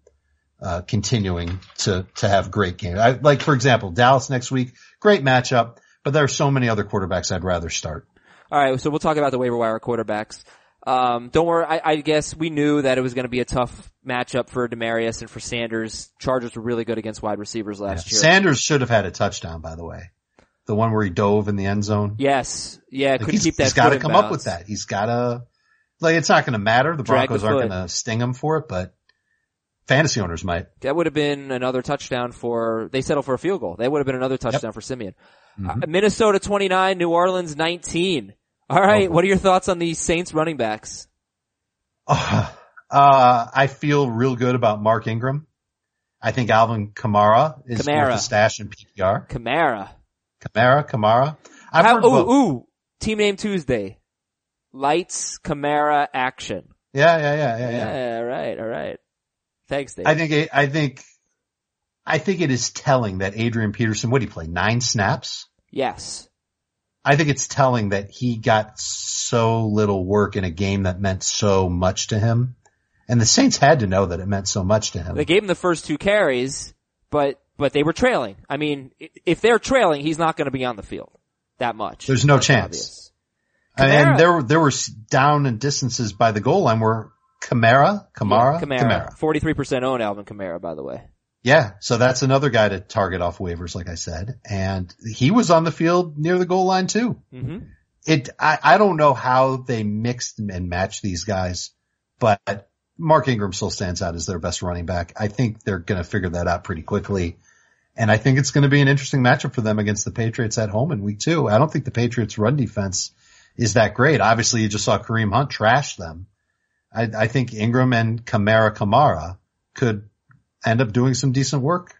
uh, continuing to to have great games. I, like for example, Dallas next week, great matchup, but there are so many other quarterbacks I'd rather start. All right, so we'll talk about the waiver wire quarterbacks. Um, don't worry. I, I guess we knew that it was going to be a tough matchup for Demaryius and for Sanders. Chargers were really good against wide receivers last year. Sanders should have had a touchdown, by the way, the one where he dove in the end zone. yes, yeah, Like, he's, keep that. he's got to come up with that. He's got to, like, it's not going to matter. The Drag the Broncos aren't going to sting him for it, but fantasy owners might. That would have been another touchdown for, they settled for a field goal. That would have been another touchdown for Siemian. Mm-hmm. Uh, Minnesota 29, New Orleans 19. All right, Oh. what are your thoughts on the Saints running backs? Uh, I feel real good about Mark Ingram. I think Alvin Kamara is Kamara. worth a stash in PPR. Kamara. Kamara, Kamara. I've How, heard ooh, both. ooh, team name Tuesday. Lights, Kamara, action. Yeah, yeah, yeah, yeah, Yeah, yeah. all right, all right. Thanks, Dave. I think, it, I think, I think it is telling that Adrian Peterson, what did he play? Nine snaps? yes. I think it's telling that he got so little work in a game that meant so much to him. And the Saints had to know that it meant so much to him. They gave him the first two carries, but, but they were trailing. I mean, if they're trailing, he's not going to be on the field that much. There's no That's chance. And, Kamara- and there, were- there were down and distances by the goal line where Kamara, Kamara, Yeah, Kamara. 43% own Alvin Kamara, by the way. Yeah, so that's another guy to target off waivers, like I said, and he was on the field near the goal line too. hmm It, I, I don't know how they mixed and matched these guys, but Mark Ingram still stands out as their best running back. I think they're going to figure that out pretty quickly. And I think it's going to be an interesting matchup for them against the Patriots at home in week two. I don't think the Patriots run defense is that great. Obviously you just saw Kareem Hunt trash them. I, I think Ingram and Kamara Kamara could end up doing some decent work.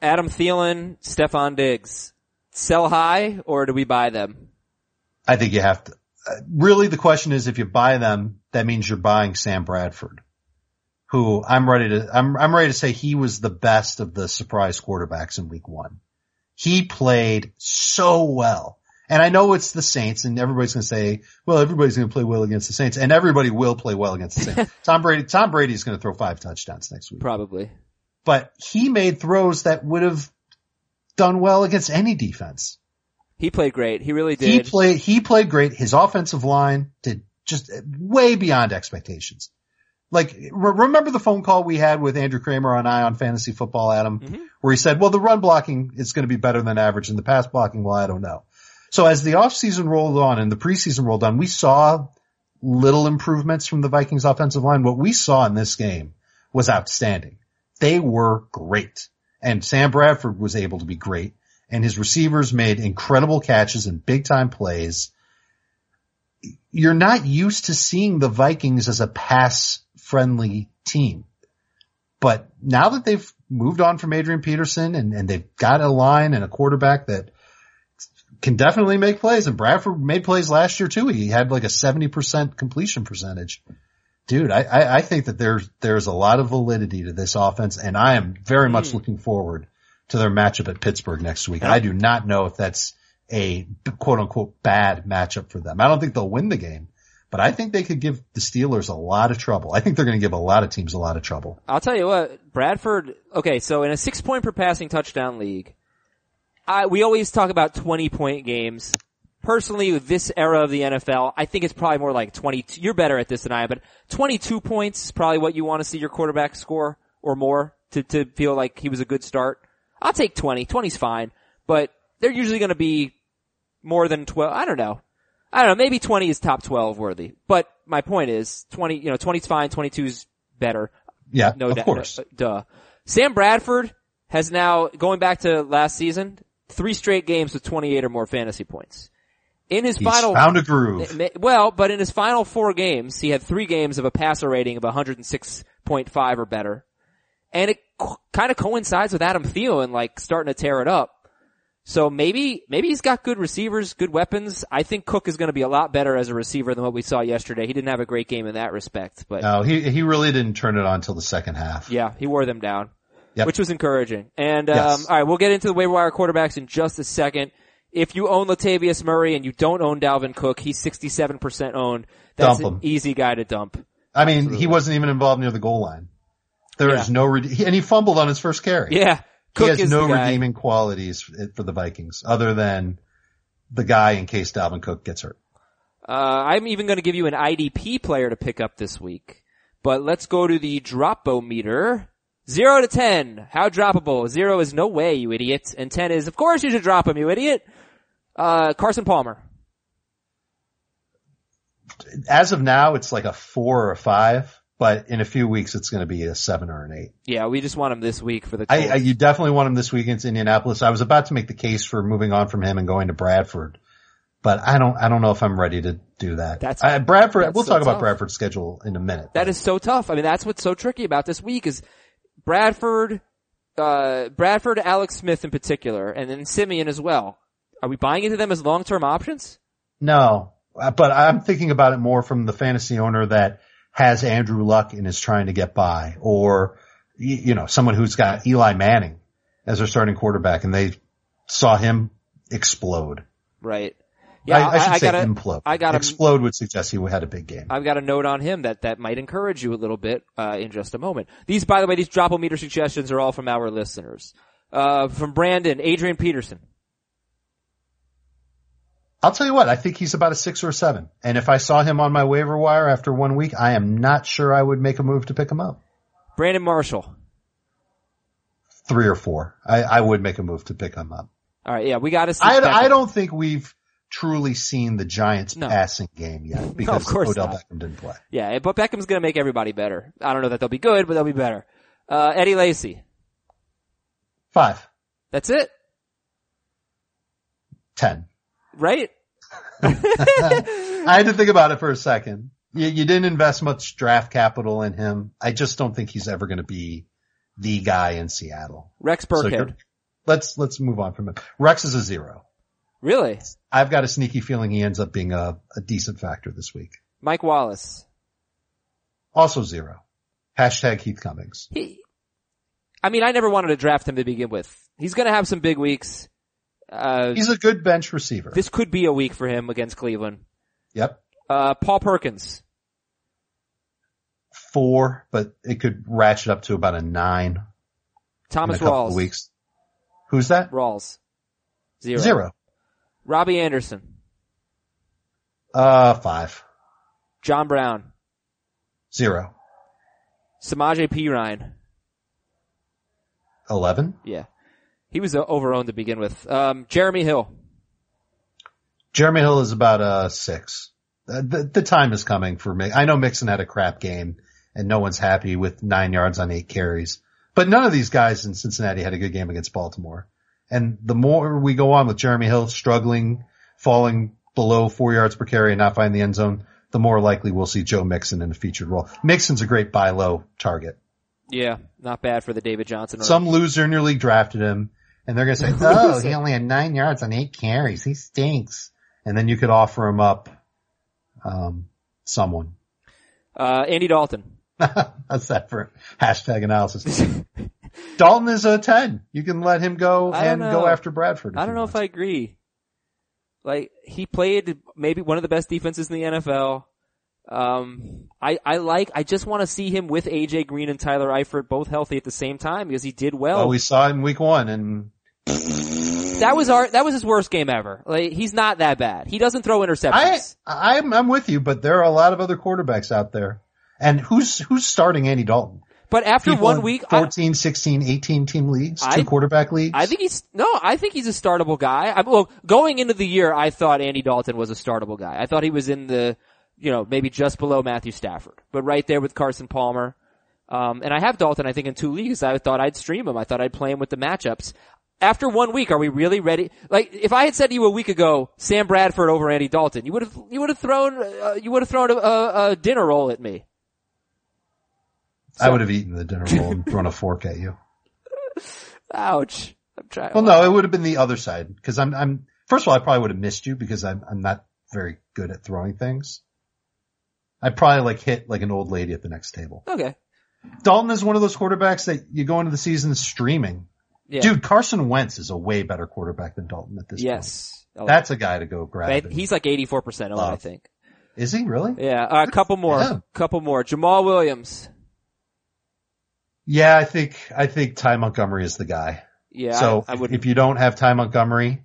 Adam Thielen, Stefon Diggs, sell high or do we buy them? I think you have to. Uh, really, the question is if you buy them, that means you're buying Sam Bradford, who I'm ready to. I'm I'm ready to say he was the best of the surprise quarterbacks in Week One. He played so well. And I know it's the Saints and everybody's going to say, well, everybody's going to play well against the Saints and everybody will play well against the Saints. Tom Brady, Tom Brady's going to throw five touchdowns next week. Probably. But he made throws that would have done well against any defense. He played great. He really did. He played, he played great. His offensive line did just way beyond expectations. Like, re- remember the phone call we had with Andrew Kramer on Eye on Fantasy Football, Adam, Mhm. where he said, well, the run blocking is going to be better than average and the pass blocking, well, I don't know. So as the offseason rolled on and the preseason rolled on, we saw little improvements from the Vikings offensive line. What we saw in this game was outstanding. They were great. And Sam Bradford was able to be great. And his receivers made incredible catches and big time plays. You're not used to seeing the Vikings as a pass friendly team. But now that they've moved on from Adrian Peterson and, and they've got a line and a quarterback that can definitely make plays and Bradford made plays last year too. He had like a 70% completion percentage. Dude, I, I, I think that there's, there's a lot of validity to this offense and I am very much Mm. looking forward to their matchup at Pittsburgh next week. I do not know if that's a quote unquote bad matchup for them. I don't think they'll win the game, but I think they could give the Steelers a lot of trouble. I think they're going to give a lot of teams a lot of trouble. I'll tell you what, Bradford, okay, so in a six point per passing touchdown league, I, we always talk about 20 point games. Personally, with this era of the NFL, I think it's probably more like 22, you're better at this than I am, but 22 points is probably what you want to see your quarterback score or more to, to feel like he was a good start. I'll take 20. 20's fine, but they're usually going to be more than 12. I don't know. I don't know. Maybe 20 is top 12 worthy, but my point is 20, you know, 20's fine, 22's better. Yeah, No of doubt. course. no- duh. Sam Bradford has now, going back to last season, three straight games with 28 or more fantasy points. In his He's final, found a groove. Well, but in his final four games, he had three games of a passer rating of 106.5 or better. And it kind of coincides with Adam Thielen, like, starting to tear it up. So maybe, maybe he's got good receivers, good weapons. I think Cook is going to be a lot better as a receiver than what we saw yesterday. He didn't have a great game in that respect, but No, he he really didn't turn it on until the second half. yeah, he wore them down. Yep. Which was encouraging. And, um, Yes. alright, we'll get into the waiver wire quarterbacks in just a second. If you own Latavius Murray and you don't own Dalvin Cook, he's 67% owned. That's Dump an him. easy guy to dump. I mean, Absolutely. he wasn't even involved near the goal line. There is Yeah. no, rede- he- and he fumbled on his first carry. Yeah. Cook he has is no the guy. redeeming qualities for the Vikings other than the guy in case Dalvin Cook gets hurt. Uh, I'm even going to give you an IDP player to pick up this week. But let's go to the dropometer. Zero to ten. How droppable? Zero is no way, you idiot. And ten is, of course you should drop him, you idiot. Uh, Carson Palmer. As of now, it's like a four or a five, but in a few weeks, it's going to be a seven or an eight. Yeah, we just want him this week for the I, I, you definitely want him this week against Indianapolis. I was about to make the case for moving on from him and going to Bradford, but I don't, I don't know if I'm ready to do that. That's- I, Bradford. that's we'll so talk about. Bradford's schedule in a minute. That is so tough. I mean, that's what's so tricky about this week is Bradford, uh, Bradford, Alex Smith in particular, and then Siemian as well. Are we buying into them as long-term options? No, uh, but I'm thinking about it more from the fantasy owner that has Andrew Luck and is trying to get by or, you know, someone who's got Eli Manning as their starting quarterback and they saw him explode. Right. Yeah, I, I should say gotta, implode. I gotta- explode would suggest he had a big game. I've got a note on him that that might encourage you a little bit uh, in just a moment. These, by the way, these dropometer suggestions are all from our listeners. Uh, from Brandon, Adrian Peterson. I'll tell you what, I think he's about a six or a seven. And if I saw him on my waiver wire after one week, I am not sure I would make a move to pick him up. Brandon Marshall. Three or four. I, I would make a move to pick him up. All right, yeah, we got to see. I, I don't think we've truly seen the Giants No. passing game yet because course Odell not. Beckham didn't play. Yeah, but Beckham's going to make everybody better. I don't know that they'll be good, but they'll be better. Uh, Eddie Lacy. Five. That's it, Ten. Right? I had to think about it for a second. You, you didn't invest much draft capital in him. I just don't think he's ever going to be the guy in Seattle. Rex Burkhead. you're- let's let's move on from him. Rex is a zero. really? I've got a sneaky feeling he ends up being a, a decent factor this week. Mike Wallace. Also zero. Hashtag Heath Cummings. He, I mean, I never wanted to draft him to begin with. He's going to have some big weeks. Uh, He's a good bench receiver. this could be a week for him against Cleveland. Yep. Uh, Paul Perkins. Four, but it could ratchet up to about a nine in Thomas couple Rawls. weeks. Who's that? Rawls. Zero. Zero. Robbie Anderson. Uh, five. John Brown. Zero. Samaje Perine. Eleven. Yeah. He was uh, overowned to begin with. Um, Jeremy Hill. Jeremy Hill is about a six. Uh, The, the time is coming for me. I know Mixon had a crap game and no one's happy with nine yards on eight carries, but none of these guys in Cincinnati had a good game against Baltimore. And the more we go on with Jeremy Hill struggling, falling below four yards per carry and not finding the end zone, the more likely we'll see Joe Mixon in a featured role. Mixon's a great buy low target. Yeah. Not bad for the David Johnson. run. Some loser in your league drafted him and they're going to say, oh, he only had nine yards on eight carries. He stinks. And then you could offer him up, um, someone. Uh, Andy Dalton. That's that for hashtag analysis. Dalton is a 10. You can let him go and know. go after Bradford. I don't know if I agree. Like he played maybe one of the best defenses in the NFL. Um, I I like. I just want to see him with AJ Green and Tyler Eifert both healthy at the same time because he did well. Well, we saw it in week one and that was our that was his worst game ever. Like he's not that bad. He doesn't throw interceptions. I'm, I'm with you, but there are a lot of other quarterbacks out there. And who's, who's starting Andy Dalton? but after People one week, I, 14, 16, 18 team leagues, two I- quarterback leagues. I think he's no. I think he's a startable guy. I, well, going into the year, I thought Andy Dalton was a startable guy. I thought he was in the, you know, maybe just below Matthew Stafford, but right there with Carson Palmer. Um, and I have Dalton, I think, in two leagues. I thought I'd stream him. I thought I'd play him with the matchups. After one week, are we really ready? Like, if I had said to you a week ago, Sam Bradford over Andy Dalton, you would have, you would have thrown, uh, you would have thrown a, a, a dinner roll at me. I would have eaten the dinner roll and thrown a fork at you. Ouch. I'm trying. Well, no, it would have been the other side because I'm, I'm, first of all, I probably would have missed you because I'm, I'm not very good at throwing things. I probably like hit like an old lady at the next table. Okay. Dalton is one of those quarterbacks that you go into the season streaming. Yeah. Dude, Carson Wentz is a way better quarterback than Dalton at this point. Yes. Oh. That's a guy to go grab. But he's like 84% owned, I think. is he really? Yeah, a couple more, Yeah. couple more. Jamal Williams. Yeah, I think, I think Ty Montgomery is the guy. Yeah, so I, I if you don't have Ty Montgomery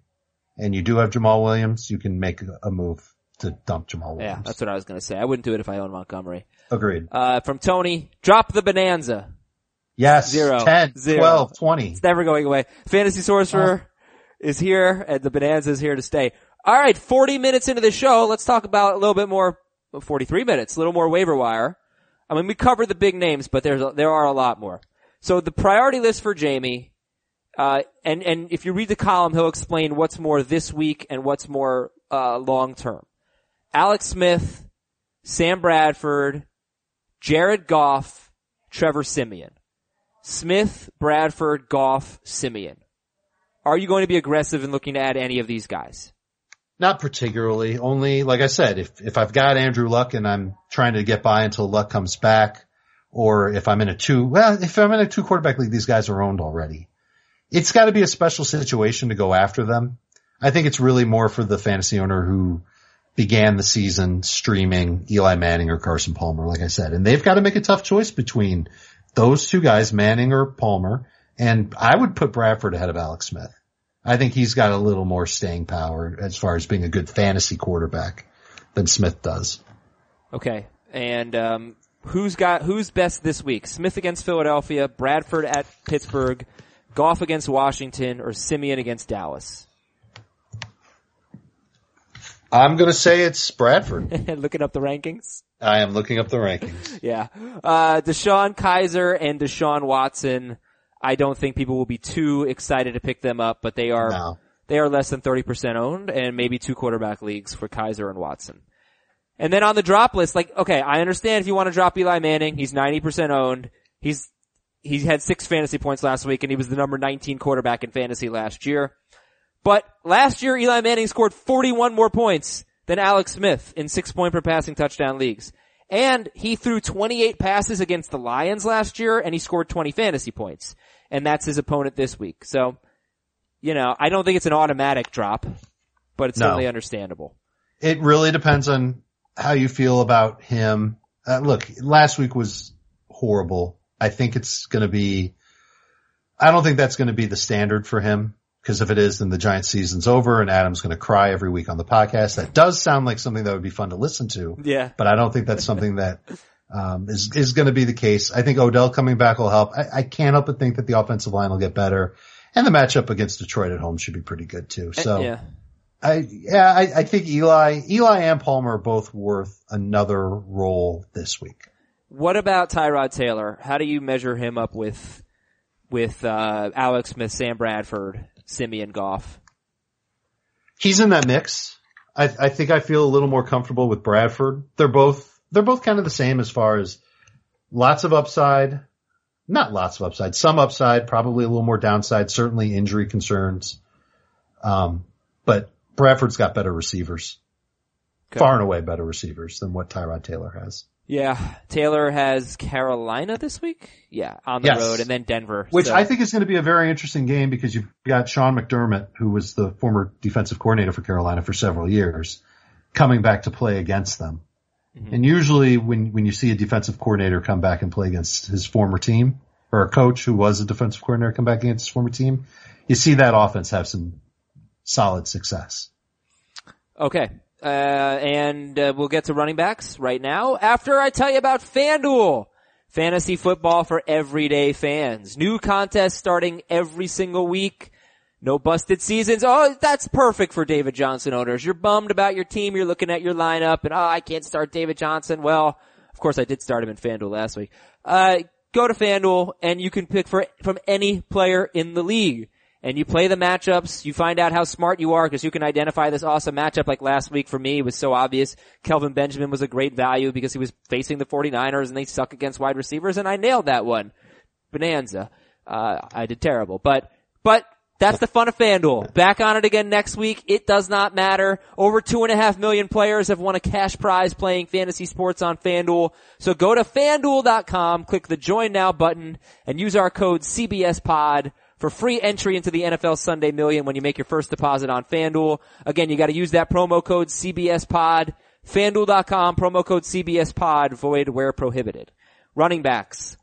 and you do have Jamal Williams, you can make a move to dump Jamal Williams. Yeah, that's what I was gonna say. I wouldn't do it if I owned Montgomery. Agreed. Uh, from Tony, drop the bonanza. Yes. Zero. 10, Zero. 12, 20. It's never going away. Fantasy Sorcerer is here, and the bonanza is here to stay. All right, 40 minutes into the show, let's talk about a little bit more. 43 minutes, a little more waiver wire. I mean, we covered the big names, but there's a, there are a lot more. So the priority list for Jamie, uh, and and if you read the column, he'll explain what's more this week and what's more uh, long term. Alex Smith, Sam Bradford, Jared Goff, Trevor Siemian. Smith, Bradford, Goff, Siemian. Are you going to be aggressive in looking to add any of these guys? Not particularly. Only, like I said, if, if I've got Andrew Luck and I'm trying to get by until Luck comes back, or if I'm in a two, well, if I'm in a two quarterback league, these guys are owned already. It's gotta be a special situation to go after them. I think it's really more for the fantasy owner who began the season streaming Eli Manning or Carson Palmer, like I said, and they've got to make a tough choice between those two guys, Manning or Palmer, and I would put Bradford ahead of Alex Smith. I think he's got a little more staying power as far as being a good fantasy quarterback than Smith does. Okay. And um, who's got who's best this week? Smith against Philadelphia, Bradford at Pittsburgh, Goff against Washington, or Siemian against Dallas? I'm going to say it's Bradford. Looking up the rankings. I am looking up the rankings. Yeah. Uh, DeShone Kizer and Deshaun Watson. I don't think people will be too excited to pick them up, but they are No. they are less than 30% owned and maybe two quarterback leagues for Kizer and Watson. And then on the drop list, like, okay, I understand if you want to drop Eli Manning, he's 90% owned. He's, he had six fantasy points last week and he was the number 19 quarterback in fantasy last year. But last year, Eli Manning scored 41 more points than Alex Smith in six point per passing touchdown leagues. And he threw 28 passes against the Lions last year and he scored 20 fantasy points. And that's his opponent this week. So, you know, I don't think it's an automatic drop, but it's No. certainly understandable. It really depends on how you feel about him. Uh, look, last week was horrible. I think it's going to be, I don't think that's going to be the standard for him. Cause if it is, then the Giant season's over and Adam's going to cry every week on the podcast. That does sound like something that would be fun to listen to, Yeah. but I don't think that's something that, um, is, is going to be the case. I think Odell coming back will help. I, I can't help but think that the offensive line will get better and the matchup against Detroit at home should be pretty good too. So. yeah. I yeah, I, I think Eli, Eli and Palmer are both worth another role this week. What about Tyrod Taylor? How do you measure him up with, with, uh, Alex Smith, Sam Bradford, Siemian Goff? He's in that mix. I, I think I feel a little more comfortable with Bradford. They're both they're both kind of the same as far as lots of upside, not lots of upside, some upside, probably a little more downside, certainly injury concerns. Um, but Bradford's got better receivers, Okay. far and away better receivers than what Tyrod Taylor has. Yeah. Taylor has Carolina this week? Yeah, on the Yes. road and then Denver. Which So- I think is going to be a very interesting game because you've got Sean McDermott, who was the former defensive coordinator for Carolina for several years, coming back to play against them. Mm-hmm. And usually when, when you see a defensive coordinator come back and play against his former team, or a coach who was a defensive coordinator come back against his former team, you see that offense have some solid success. Okay. Uh, and uh, we'll get to running backs right now after I tell you about FanDuel. Fantasy football for everyday fans. New contests starting every single week. No busted seasons. Oh, that's perfect for David Johnson owners. You're bummed about your team. You're looking at your lineup and, oh, I can't start David Johnson. Well, of course I did start him in FanDuel last week. Uh, go to FanDuel and you can pick for, from any player in the league and you play the matchups. You find out how smart you are because you can identify this awesome matchup like last week for me. It was so obvious. Kelvin Benjamin was a great value because he was facing the 49ers and they suck against wide receivers and I nailed that one. Bonanza. Uh, I did terrible, but, but that's the fun of FanDuel. Back on it again next week. It does not matter. Over two and a half million players have won a cash prize playing fantasy sports on FanDuel. So go to FanDuel.com, click the join now button and use our code CBSPOD for free entry into the NFL Sunday Million when you make your first deposit on FanDuel. Again, you gotta use that promo code CBSPOD. FanDuel.com, promo code CBSPOD, void where prohibited. Running backs.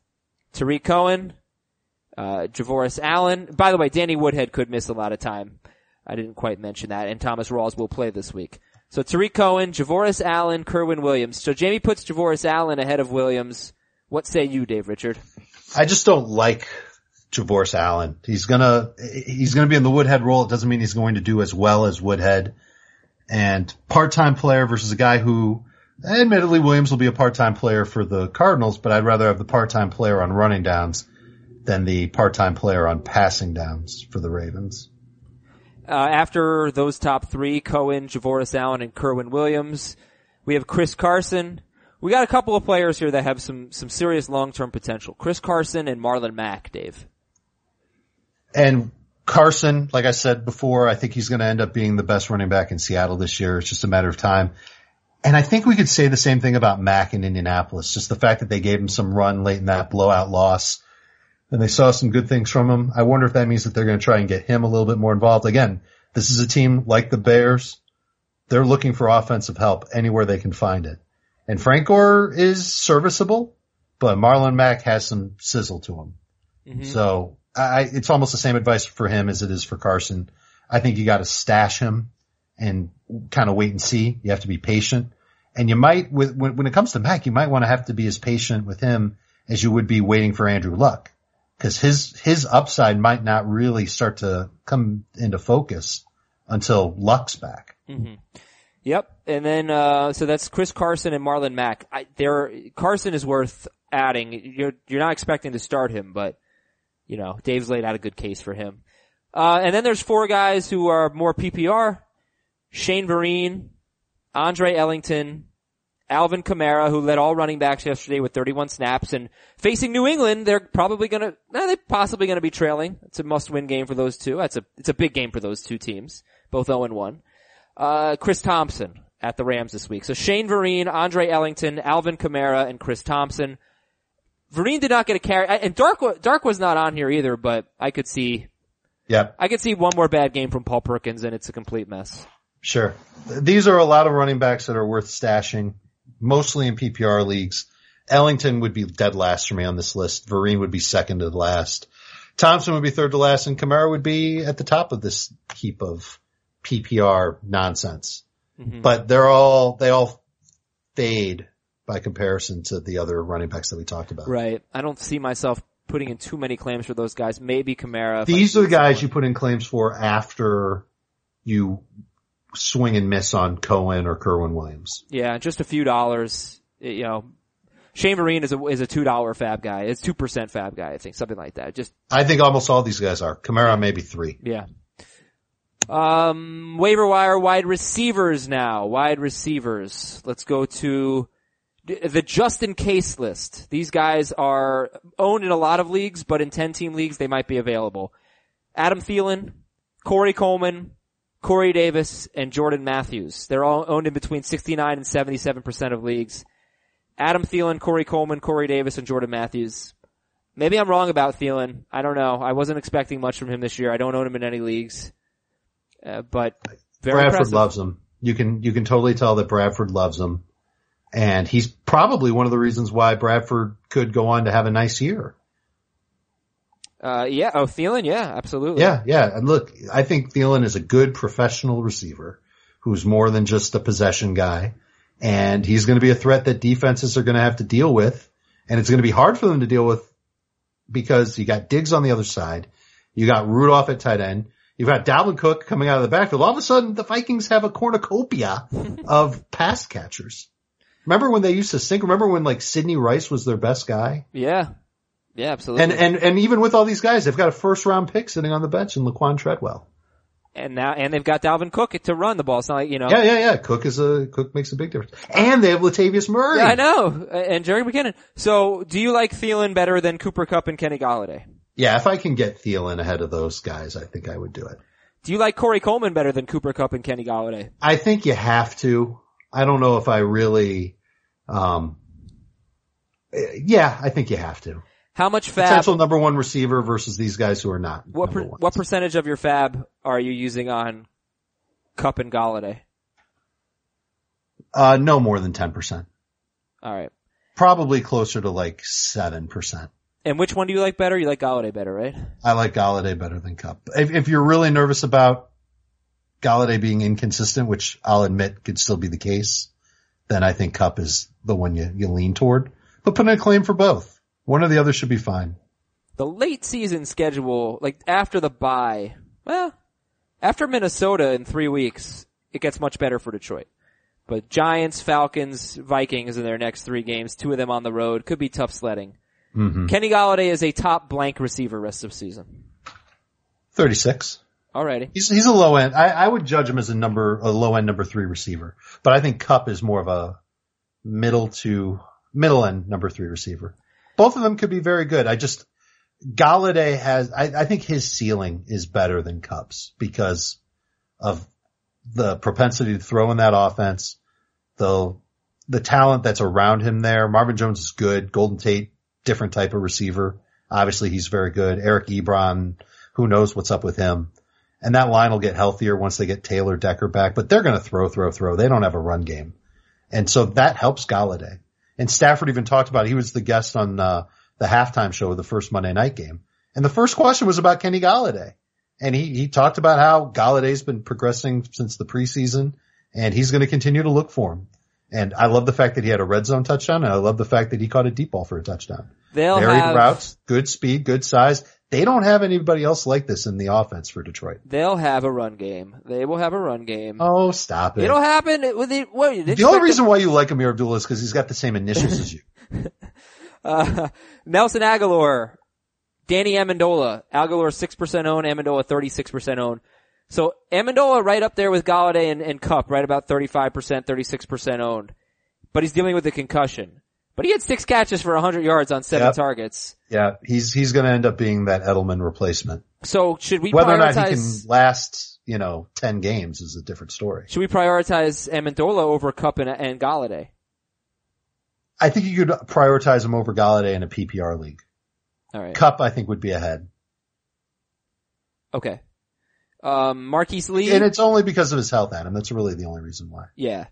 Tarik Cohen, uh, Javorius Allen. By the way, Danny Woodhead could miss a lot of time. I didn't quite mention that, and Thomas Rawls will play this week. So Tarik Cohen, Javorius Allen, Kerwynn Williams. So Jamie puts Javorius Allen ahead of Williams. What say you, Dave Richard? I just don't like Javorius Allen. He's gonna, he's gonna be in the Woodhead role. It doesn't mean he's going to do as well as Woodhead. And part-time player versus a guy who, admittedly Williams will be a part-time player for the Cardinals, but I'd rather have the part-time player on running downs than the part-time player on passing downs for the Ravens. Uh, after those top three, Cohen, Javorius Allen, and Kerwynn Williams, we have Chris Carson. We got a couple of players here that have some, some serious long-term potential. Chris Carson and Marlon Mack, Dave. And Carson, like I said before, I think he's going to end up being the best running back in Seattle this year. It's just a matter of time. And I think we could say the same thing about Mack in Indianapolis. Just the fact that they gave him some run late in that blowout loss and they saw some good things from him. I wonder if that means that they're going to try and get him a little bit more involved. Again, this is a team like the Bears. They're looking for offensive help anywhere they can find it. And Frank Gore is serviceable, but Marlon Mack has some sizzle to him. Mm-hmm. So I, it's almost the same advice for him as it is for Carson. I think you got to stash him and kind of wait and see. You have to be patient. And you might, with, when, when it comes to Mack, you might want to have to be as patient with him as you would be waiting for Andrew Luck. Cause his, his upside might not really start to come into focus until Luck's back. Yep. And then, uh, so that's Chris Carson and Marlon Mack. I, there, Carson is worth adding. You're, you're not expecting to start him, but you know, Dave's laid out a good case for him. Uh, and then there's four guys who are more PPR. Shane Vereen, Andre Ellington, Alvin Kamara, who led all running backs yesterday with 31 snaps, and facing New England, they're probably gonna, they're possibly gonna be trailing. It's a must-win game for those two. That's a, it's a big game for those two teams, both 0 and 1. Uh, Chris Thompson at the Rams this week. So Shane Vereen, Andre Ellington, Alvin Kamara, and Chris Thompson. Vereen did not get a carry, and Dark, Dark was not on here either, but I could see, Yep. I could see one more bad game from Paul Perkins and it's a complete mess. Sure. These are a lot of running backs that are worth stashing, mostly in PPR leagues. Ellington would be dead last for me on this list. Vereen would be second to last. Thompson would be third to last and Kamara would be at the top of this heap of PPR nonsense. Mm-hmm. But they're all, they all fade by comparison to the other running backs that we talked about. Right. I don't see myself putting in too many claims for those guys. Maybe Kamara. These are the guys someone. you put in claims for after you swing and miss on Cohen or Kerwynn Williams. Yeah, just a few dollars. You know, Shane Vereen is a is a two dollar FAAB guy. It's two percent FAAB guy. I think something like that. Just I think almost all these guys are. Kamara maybe three. yeah. Um, waiver wire wide receivers now. Wide receivers. Let's go to the just in case list. These guys are owned in a lot of leagues, but in 10 team leagues, they might be available. Adam Thielen, Corey Coleman, Corey Davis, and Jordan Matthews. They're all owned in between 69 and 77% of leagues. Adam Thielen, Corey Coleman, Corey Davis, and Jordan Matthews. Maybe I'm wrong about Thielen. I don't know. I wasn't expecting much from him this year. I don't own him in any leagues. Uh, but very Bradford impressive. loves him. You can you can totally tell that Bradford loves him, and he's probably one of the reasons why Bradford could go on to have a nice year. Uh, yeah. Oh, Thielen. Yeah, absolutely. Yeah, yeah. And look, I think Thielen is a good professional receiver who's more than just a possession guy, and he's going to be a threat that defenses are going to have to deal with, and it's going to be hard for them to deal with because you got Diggs on the other side, you got Rudolph at tight end, you've got Dalvin Cook coming out of the backfield. All of a sudden, the Vikings have a cornucopia of pass catchers. Remember when they used to sink? Remember when like Sidney Rice was their best guy? Yeah. Yeah, absolutely. And, and, and even with all these guys, they've got a first round pick sitting on the bench in Laquon Treadwell. and now, and they've got Dalvin Cook to run the ball. It's not like, you know. Yeah, yeah, yeah. Cook is a, Cook makes a big difference. And they have Latavius Murray. Yeah, I know. And Jerry McKinnon. So, do you like Thielen better than Cooper Kupp and Kenny Golladay? Yeah, if I can get Thielen ahead of those guys, I think I would do it. Do you like Corey Coleman better than Cooper Kupp and Kenny Golladay? I think you have to. I don't know if I really, um, eh, yeah, I think you have to. How much FAAB, Potential number one receiver versus these guys who are not. what, per, what percentage of your FAAB are you using on Kupp and Golladay? Uh, no more than 10%. Alright. Probably closer to like 7%. And which one do you like better? You like Golladay better, right? I like Golladay better than Kupp. If, if you're really nervous about Golladay being inconsistent, which I'll admit could still be the case, then I think Kupp is the one you, you lean toward. But put in a claim for both. One or the other should be fine. The late season schedule, like after the bye, well, after Minnesota in three weeks, it gets much better for Detroit. But Giants, Falcons, Vikings in their next three games, two of them on the road, could be tough sledding. Mm-hmm. Kenny Golladay is a top blank receiver rest of season. 36. Alrighty. He's, he's a low end. I, I would judge him as a number, a low end number three receiver. But I think Kupp is more of a middle to, middle end number three receiver. Both of them could be very good. I just, Golladay has, I, I think his ceiling is better than Kupp's because of the propensity to throw in that offense, the, the talent that's around him there. Marvin Jones is good. Golden Tate, different type of receiver. Obviously he's very good. Eric Ebron, who knows what's up with him. And that line will get healthier once they get Taylor Decker back, but they're going to throw, throw, throw. They don't have a run game. And so that helps Golladay. And Stafford even talked about, it. he was the guest on, uh, the halftime show of the first Monday night game. And the first question was about Kenny Golladay. And he, he talked about how Golladay's been progressing since the preseason and he's going to continue to look for him. And I love the fact that he had a red zone touchdown and I love the fact that he caught a deep ball for a touchdown. They'll Varied have, routes, good speed, good size. They don't have anybody else like this in the offense for Detroit. they'll have a run game. They will have a run game. Oh, stop it. It'll happen the, only reason why you like Ameer Abdullah is because he's got the same initials as you. Uh, Nelson Agholor, Danny Amendola, Agholor 6% owned, Amendola 36% owned. So Amendola right up there with Golladay and, and Kupp, right about 35%, 36% owned. But he's dealing with a concussion. But he had six catches for 100 yards on seven Yep. targets. Yeah, he's he's going to end up being that Edelman replacement. So should we Whether or not he can last, you know, ten games is a different story. should we prioritize Amendola over Kupp and, and Golladay? I think you could prioritize him over Golladay in a PPR league. All right. Kupp, I think, would be ahead, Okay. Um, Marquise Lee. and it's only because of his health, Adam. That's really the only reason why. yeah.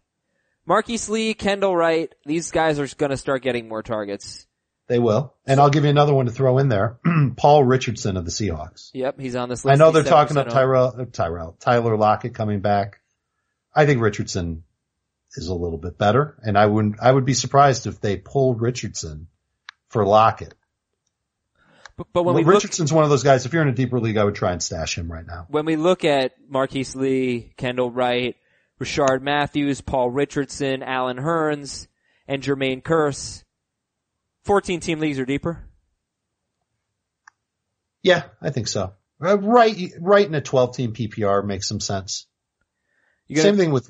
Marquise Lee, Kendall Wright, these guys are gonna start getting more targets. They will, and I'll give you another one to throw in there. Paul Richardson of the Seahawks. Yep, he's on this list. I know they're talking 7% up owned. Tyrell, uh, Tyrell, Tyler Lockett coming back. I think Richardson is a little bit better, and I wouldn't, I would be surprised if they pulled Richardson for Lockett. But, but when Well, we look, Richardson's one of those guys. If you're in a deeper league, I would try and stash him right now. when we look at Marquise Lee, Kendall Wright, Rishard Matthews, Paul Richardson, Allen Hurns, and Jermaine Kearse, 14 team leagues or deeper. Yeah, I think so. Uh, Right, right in a 12 team PPR makes some sense. You gonna, Same thing with,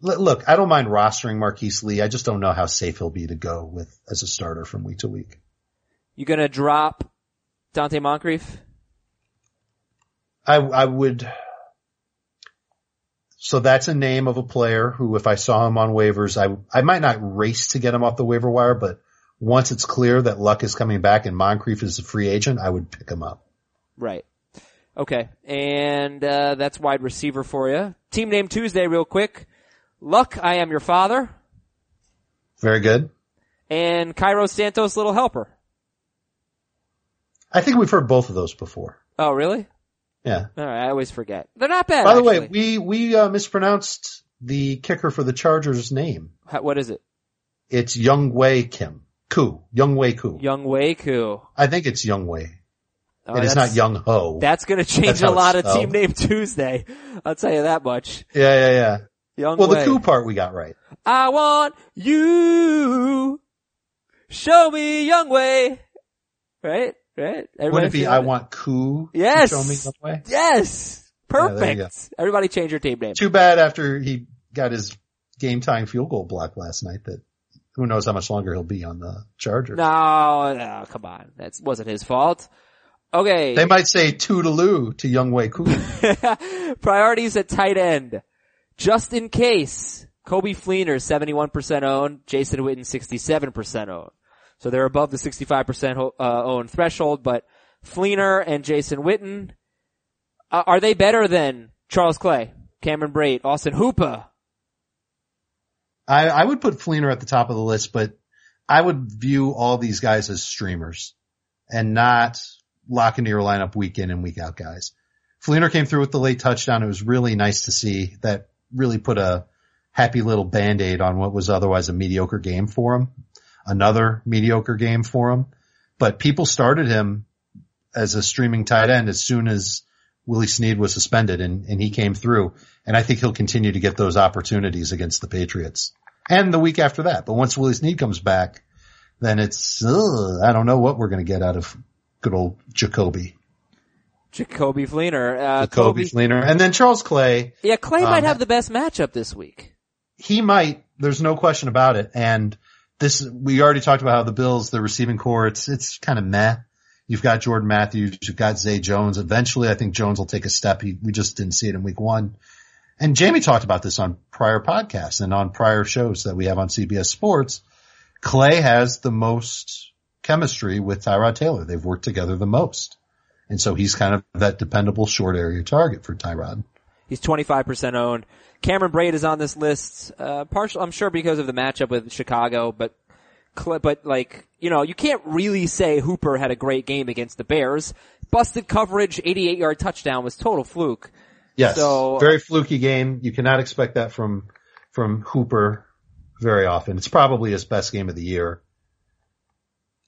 look, I don't mind rostering Marquise Lee. I just don't know how safe he'll be to go with as a starter from week to week. you gonna drop Donte Moncrief? I, I would, so that's a name of a player who if I saw him on waivers, I, I might not race to get him off the waiver wire, but once it's clear that Luck is coming back and Moncrief is a free agent, I would pick him up. Right. Okay. And, uh, that's wide receiver for you. Team name Tuesday real quick. Luck, I am your father. Very good. And Cairo Santos, little helper. I think we've heard both of those before. Oh, really? Yeah. Alright, I always forget. They're not bad. By the way, we, we, uh, mispronounced the kicker for the Chargers name. How- what is it? It's Young Wei Kim. Koo. Young Wei Koo. Young Wei Koo. I think it's Young Wei. Oh, and it's not Young Ho. That's gonna change That's a lot of spelled. team name Tuesday. I'll tell you that much. yeah, yeah, yeah. Young Well, Wei. the Koo part we got right. I want you. Show me Young Wei. Right? Right? Would Everybody it be I it? want Koo Yes. to show me Young Wei? Yes. Yeah. Perfect. Everybody change your team name. Too bad after he got his game tying field goal block last night that who knows how much longer he'll be on the Chargers. No, no, come on. That wasn't his fault. Okay. They might say toodaloo to Young Wei Koo. Priorities at tight end. Just in case. Coby Fleener, 71% owned. Jason Witten, 67% owned. So they're above the 65% ho- uh, owned threshold, but Fleener and Jason Witten, uh, are they better than Charles Clay, Cameron Brate, Austin Hooper? I, I would put Fleener at the top of the list, but I would view all these guys as streamers and not lock into your lineup week in and week out guys. Fleener came through with the late touchdown. It was really nice to see that really put a happy little band-aid on what was otherwise a mediocre game for him. Another mediocre game for him. But people started him as a streaming tight end as soon as Willie Snead was suspended and, and he came through. And I think he'll continue to get those opportunities against the Patriots and the week after that. But once Willie Snead comes back, then it's, ugh, I don't know what we're going to get out of good old Jacoby. Jacoby Fleener. Uh, Jacoby Coby- Fleener. And then Charles Clay, Yeah, Clay Um, might have the best matchup this week. he might, there's no question about it. And this, we already talked about how the Bills, the receiving corps, it's, it's kind of meh. You've got Jordan Matthews, you've got Zay Jones. Eventually I think Jones will take a step. He, we just didn't see it in week one. And Jamie talked about this on prior podcasts and on prior shows that we have on CBS Sports. Clay has the most chemistry with Tyrod Taylor. They've worked together the most. And so he's kind of that dependable short area target for Tyrod. He's 25% owned. Cameron Brate is on this list, uh, partial, I'm sure because of the matchup with Chicago, but, but like, you know, you can't really say Hooper had a great game against the Bears. Busted coverage, 88 yard touchdown was total fluke. Yes. So- very fluky game. You cannot expect that from, from Hooper very often. It's probably his best game of the year.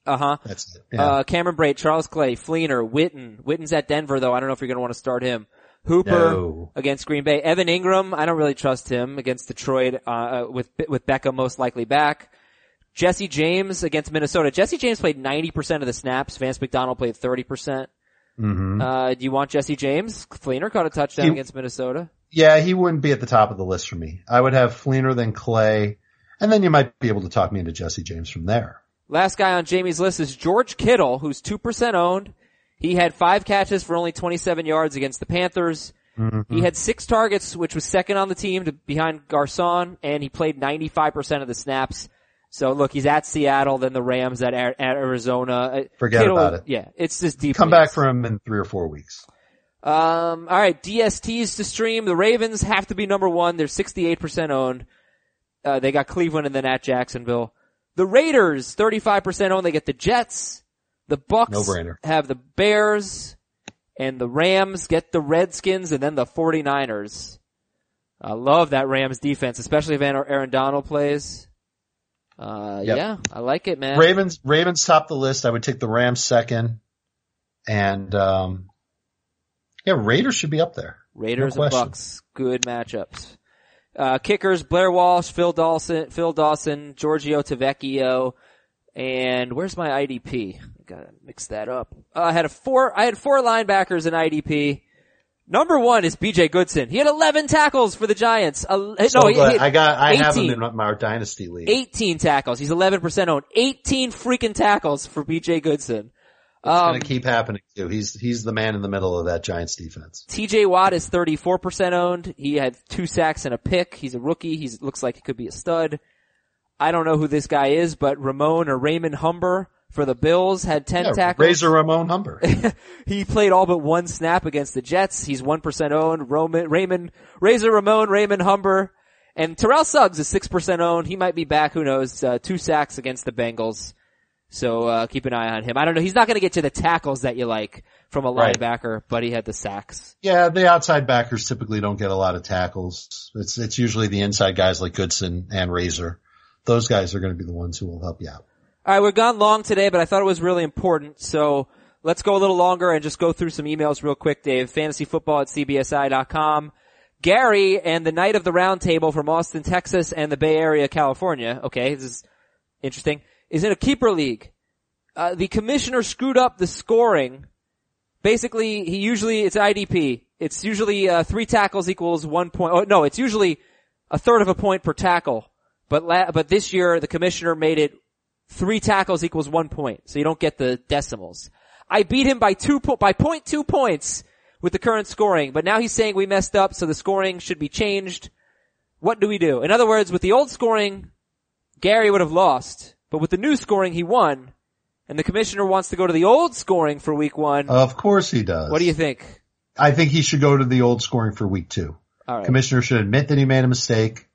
Uh huh. That's it. Yeah. Uh, Cameron Brate, Charles Clay, Fleener, Witten. Witten's at Denver though. I don't know if you're going to want to start him. Hooper No. against Green Bay. Evan Engram, I don't really trust him against Detroit, uh, with, with Beckham most likely back. Jesse James against Minnesota. Jesse James played 90% of the snaps. Vance McDonald played 30%. percent hmm Uh, do you want Jesse James? Fleener caught a touchdown He- against Minnesota. Yeah, he wouldn't be at the top of the list for me. I would have Fleener then Clay, and then you might be able to talk me into Jesse James from there. Last guy on Jamie's list is George Kittle, who's 2% owned. He had five catches for only 27 yards against the Panthers. He had six targets, which was second on the team to, behind Garcon, and he played 95% of the snaps. So look, he's at Seattle, then the Rams at, at Arizona. Uh, Forget Kittle- about it. Yeah, it's just deep. Come back for him in three or four weeks. Um, all right, DSTs to stream. The Ravens have to be number one. They're 68% owned. Uh, they got Cleveland and then at Jacksonville. The Raiders, 35% owned. They get the Jets. The Bucks No-brainer. have the Bears and the Rams get the Redskins and then the 49ers. I love that Rams defense, especially if Aaron Donald plays. Uh, Yep. yeah, I like it, man. Ravens, Ravens top the list. I would take the Rams second, and um, yeah, Raiders should be up there. Raiders No and. Bucks, good matchups. Uh, kickers, Blair Walsh, Phil Dawson, Phil Dawson, Giorgio Tavecchio, and where's my IDP? Gotta mix that up. Uh, I had a four, I had four linebackers in IDP. Number one is BJ Goodson. He had 11 tackles for the Giants. Uh, So no, he, he- I got, I have him in my dynasty league. 18 tackles. He's 11% owned. 18 freaking tackles for BJ Goodson. It's Um, gonna keep happening too. He's he's the man in the middle of that Giants defense. TJ Watt is 34% owned. He had two sacks and a pick. He's a rookie. He looks like he could be a stud. I don't know who this guy is, but Ramon or Raymond Humber for the Bills had 10 Yeah, tackles. Razor Ramon Humber. he played all but one snap against the Jets. He's 1% owned. Roman, Raymond, Razor Ramon, Raymond Humber. And Terrell Suggs is 6% owned. He might be back. Who knows? Uh, two sacks against the Bengals. So, uh, keep an eye on him. I don't know. He's not going to get to the tackles that you like from a Right. linebacker, but he had the sacks. yeah, the outside backers typically don't get a lot of tackles. It's it's usually the inside guys like Goodson and Razor. Those guys are going to be the ones who will help you out. All right, we're gone long today, but I thought it was really important. So let's go a little longer and just go through some emails real quick, Dave. Fantasyfootball at cbsi.com. Gary and the night of the Roundtable from Austin, Texas and the Bay Area, California. Okay, this is interesting. Is in a keeper league. Uh, the commissioner screwed up the scoring. Basically, he usually, it's IDP. It's usually, uh, three tackles equals one point. Oh, no, it's usually a third of a point per tackle. But la- but this year, the commissioner made it three tackles equals one point, so you don't get the decimals. I beat him by two po- by point two points with the current scoring, but now he's saying we messed up, so the scoring should be changed. What do we do? In other words, with the old scoring, Gary would have lost, but with the new scoring, he won. And the commissioner wants to go to the old scoring for week one. Of course he does. what do you think? I think he should go to the old scoring for week two. All right. Commissioner should admit that he made a mistake.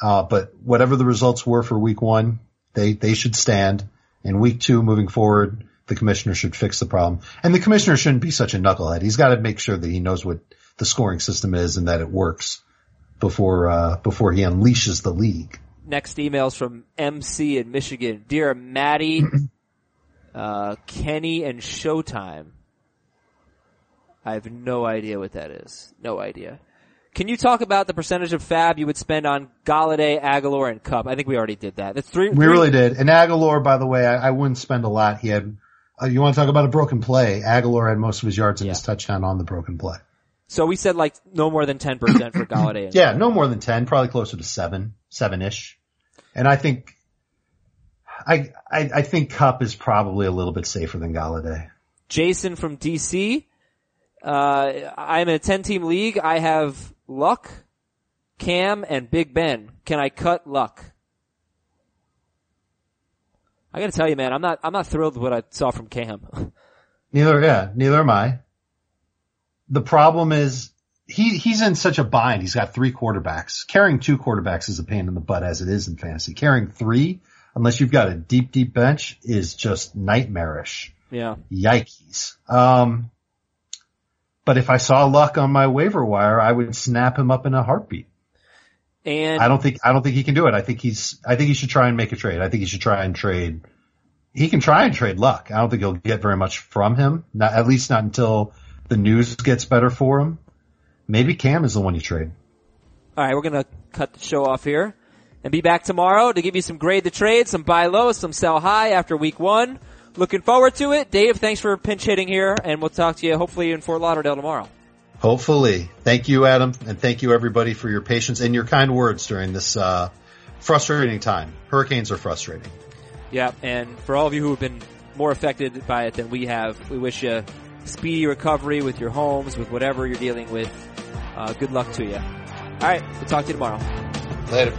Uh, but whatever the results were for week one, they, they should stand. In week two, moving forward, the commissioner should fix the problem. And the commissioner shouldn't be such a knucklehead. He's got to make sure that he knows what the scoring system is and that it works before, uh, before he unleashes the league. Next email's from MC in Michigan. Dear Maddie, uh, Kenny and Showtime. I have no idea what that is. No idea. Can you talk about the percentage of FAAB you would spend on Golladay, Agholor, and Kupp? I think we already did that. That's three. We three- really did. And Agholor, by the way, I, I wouldn't spend a lot. He had, uh, you want to talk about a broken play? Agholor had most of his yards and his touchdown on the broken play. So we said like no more than 10% for Golladay. And Yeah, no more than 10, probably closer to seven, seven-ish. And I think, I, I, I think Kupp is probably a little bit safer than Golladay. Jason from DC. Uh, I'm in a 10 team league. I have Luck, Cam, and Big Ben. Can I cut Luck? I gotta tell you, man, I'm not, I'm not thrilled with what I saw from Cam. Neither, yeah, neither am I. The problem is he, he's in such a bind. He's got three quarterbacks. Carrying two quarterbacks is a pain in the butt as it is in fantasy. Carrying three, unless you've got a deep, deep bench is just nightmarish. yeah. Yikes. Um, but if I saw luck on my waiver wire, I would snap him up in a heartbeat. And I don't think, I don't think he can do it. I think he's, I think he should try and make a trade. I think he should try and trade. He can try and trade luck. I don't think he'll get very much from him. Not, at least not until the news gets better for him. Maybe Cam is the one you trade. All right, we're gonna cut the show off here. and be back tomorrow to give you some grade the trade, some buy low, some sell high after week one. Looking forward to it. Dave, thanks for pinch hitting here, and we'll talk to you hopefully in Fort Lauderdale tomorrow. Hopefully. Thank you, Adam, and thank you everybody for your patience and your kind words during this uh, frustrating time. Hurricanes are frustrating. Yeah, and for all of you who have been more affected by it than we have, we wish you speedy recovery with your homes, with whatever you're dealing with. Uh, good luck to you. All right, we'll talk to you tomorrow. Later.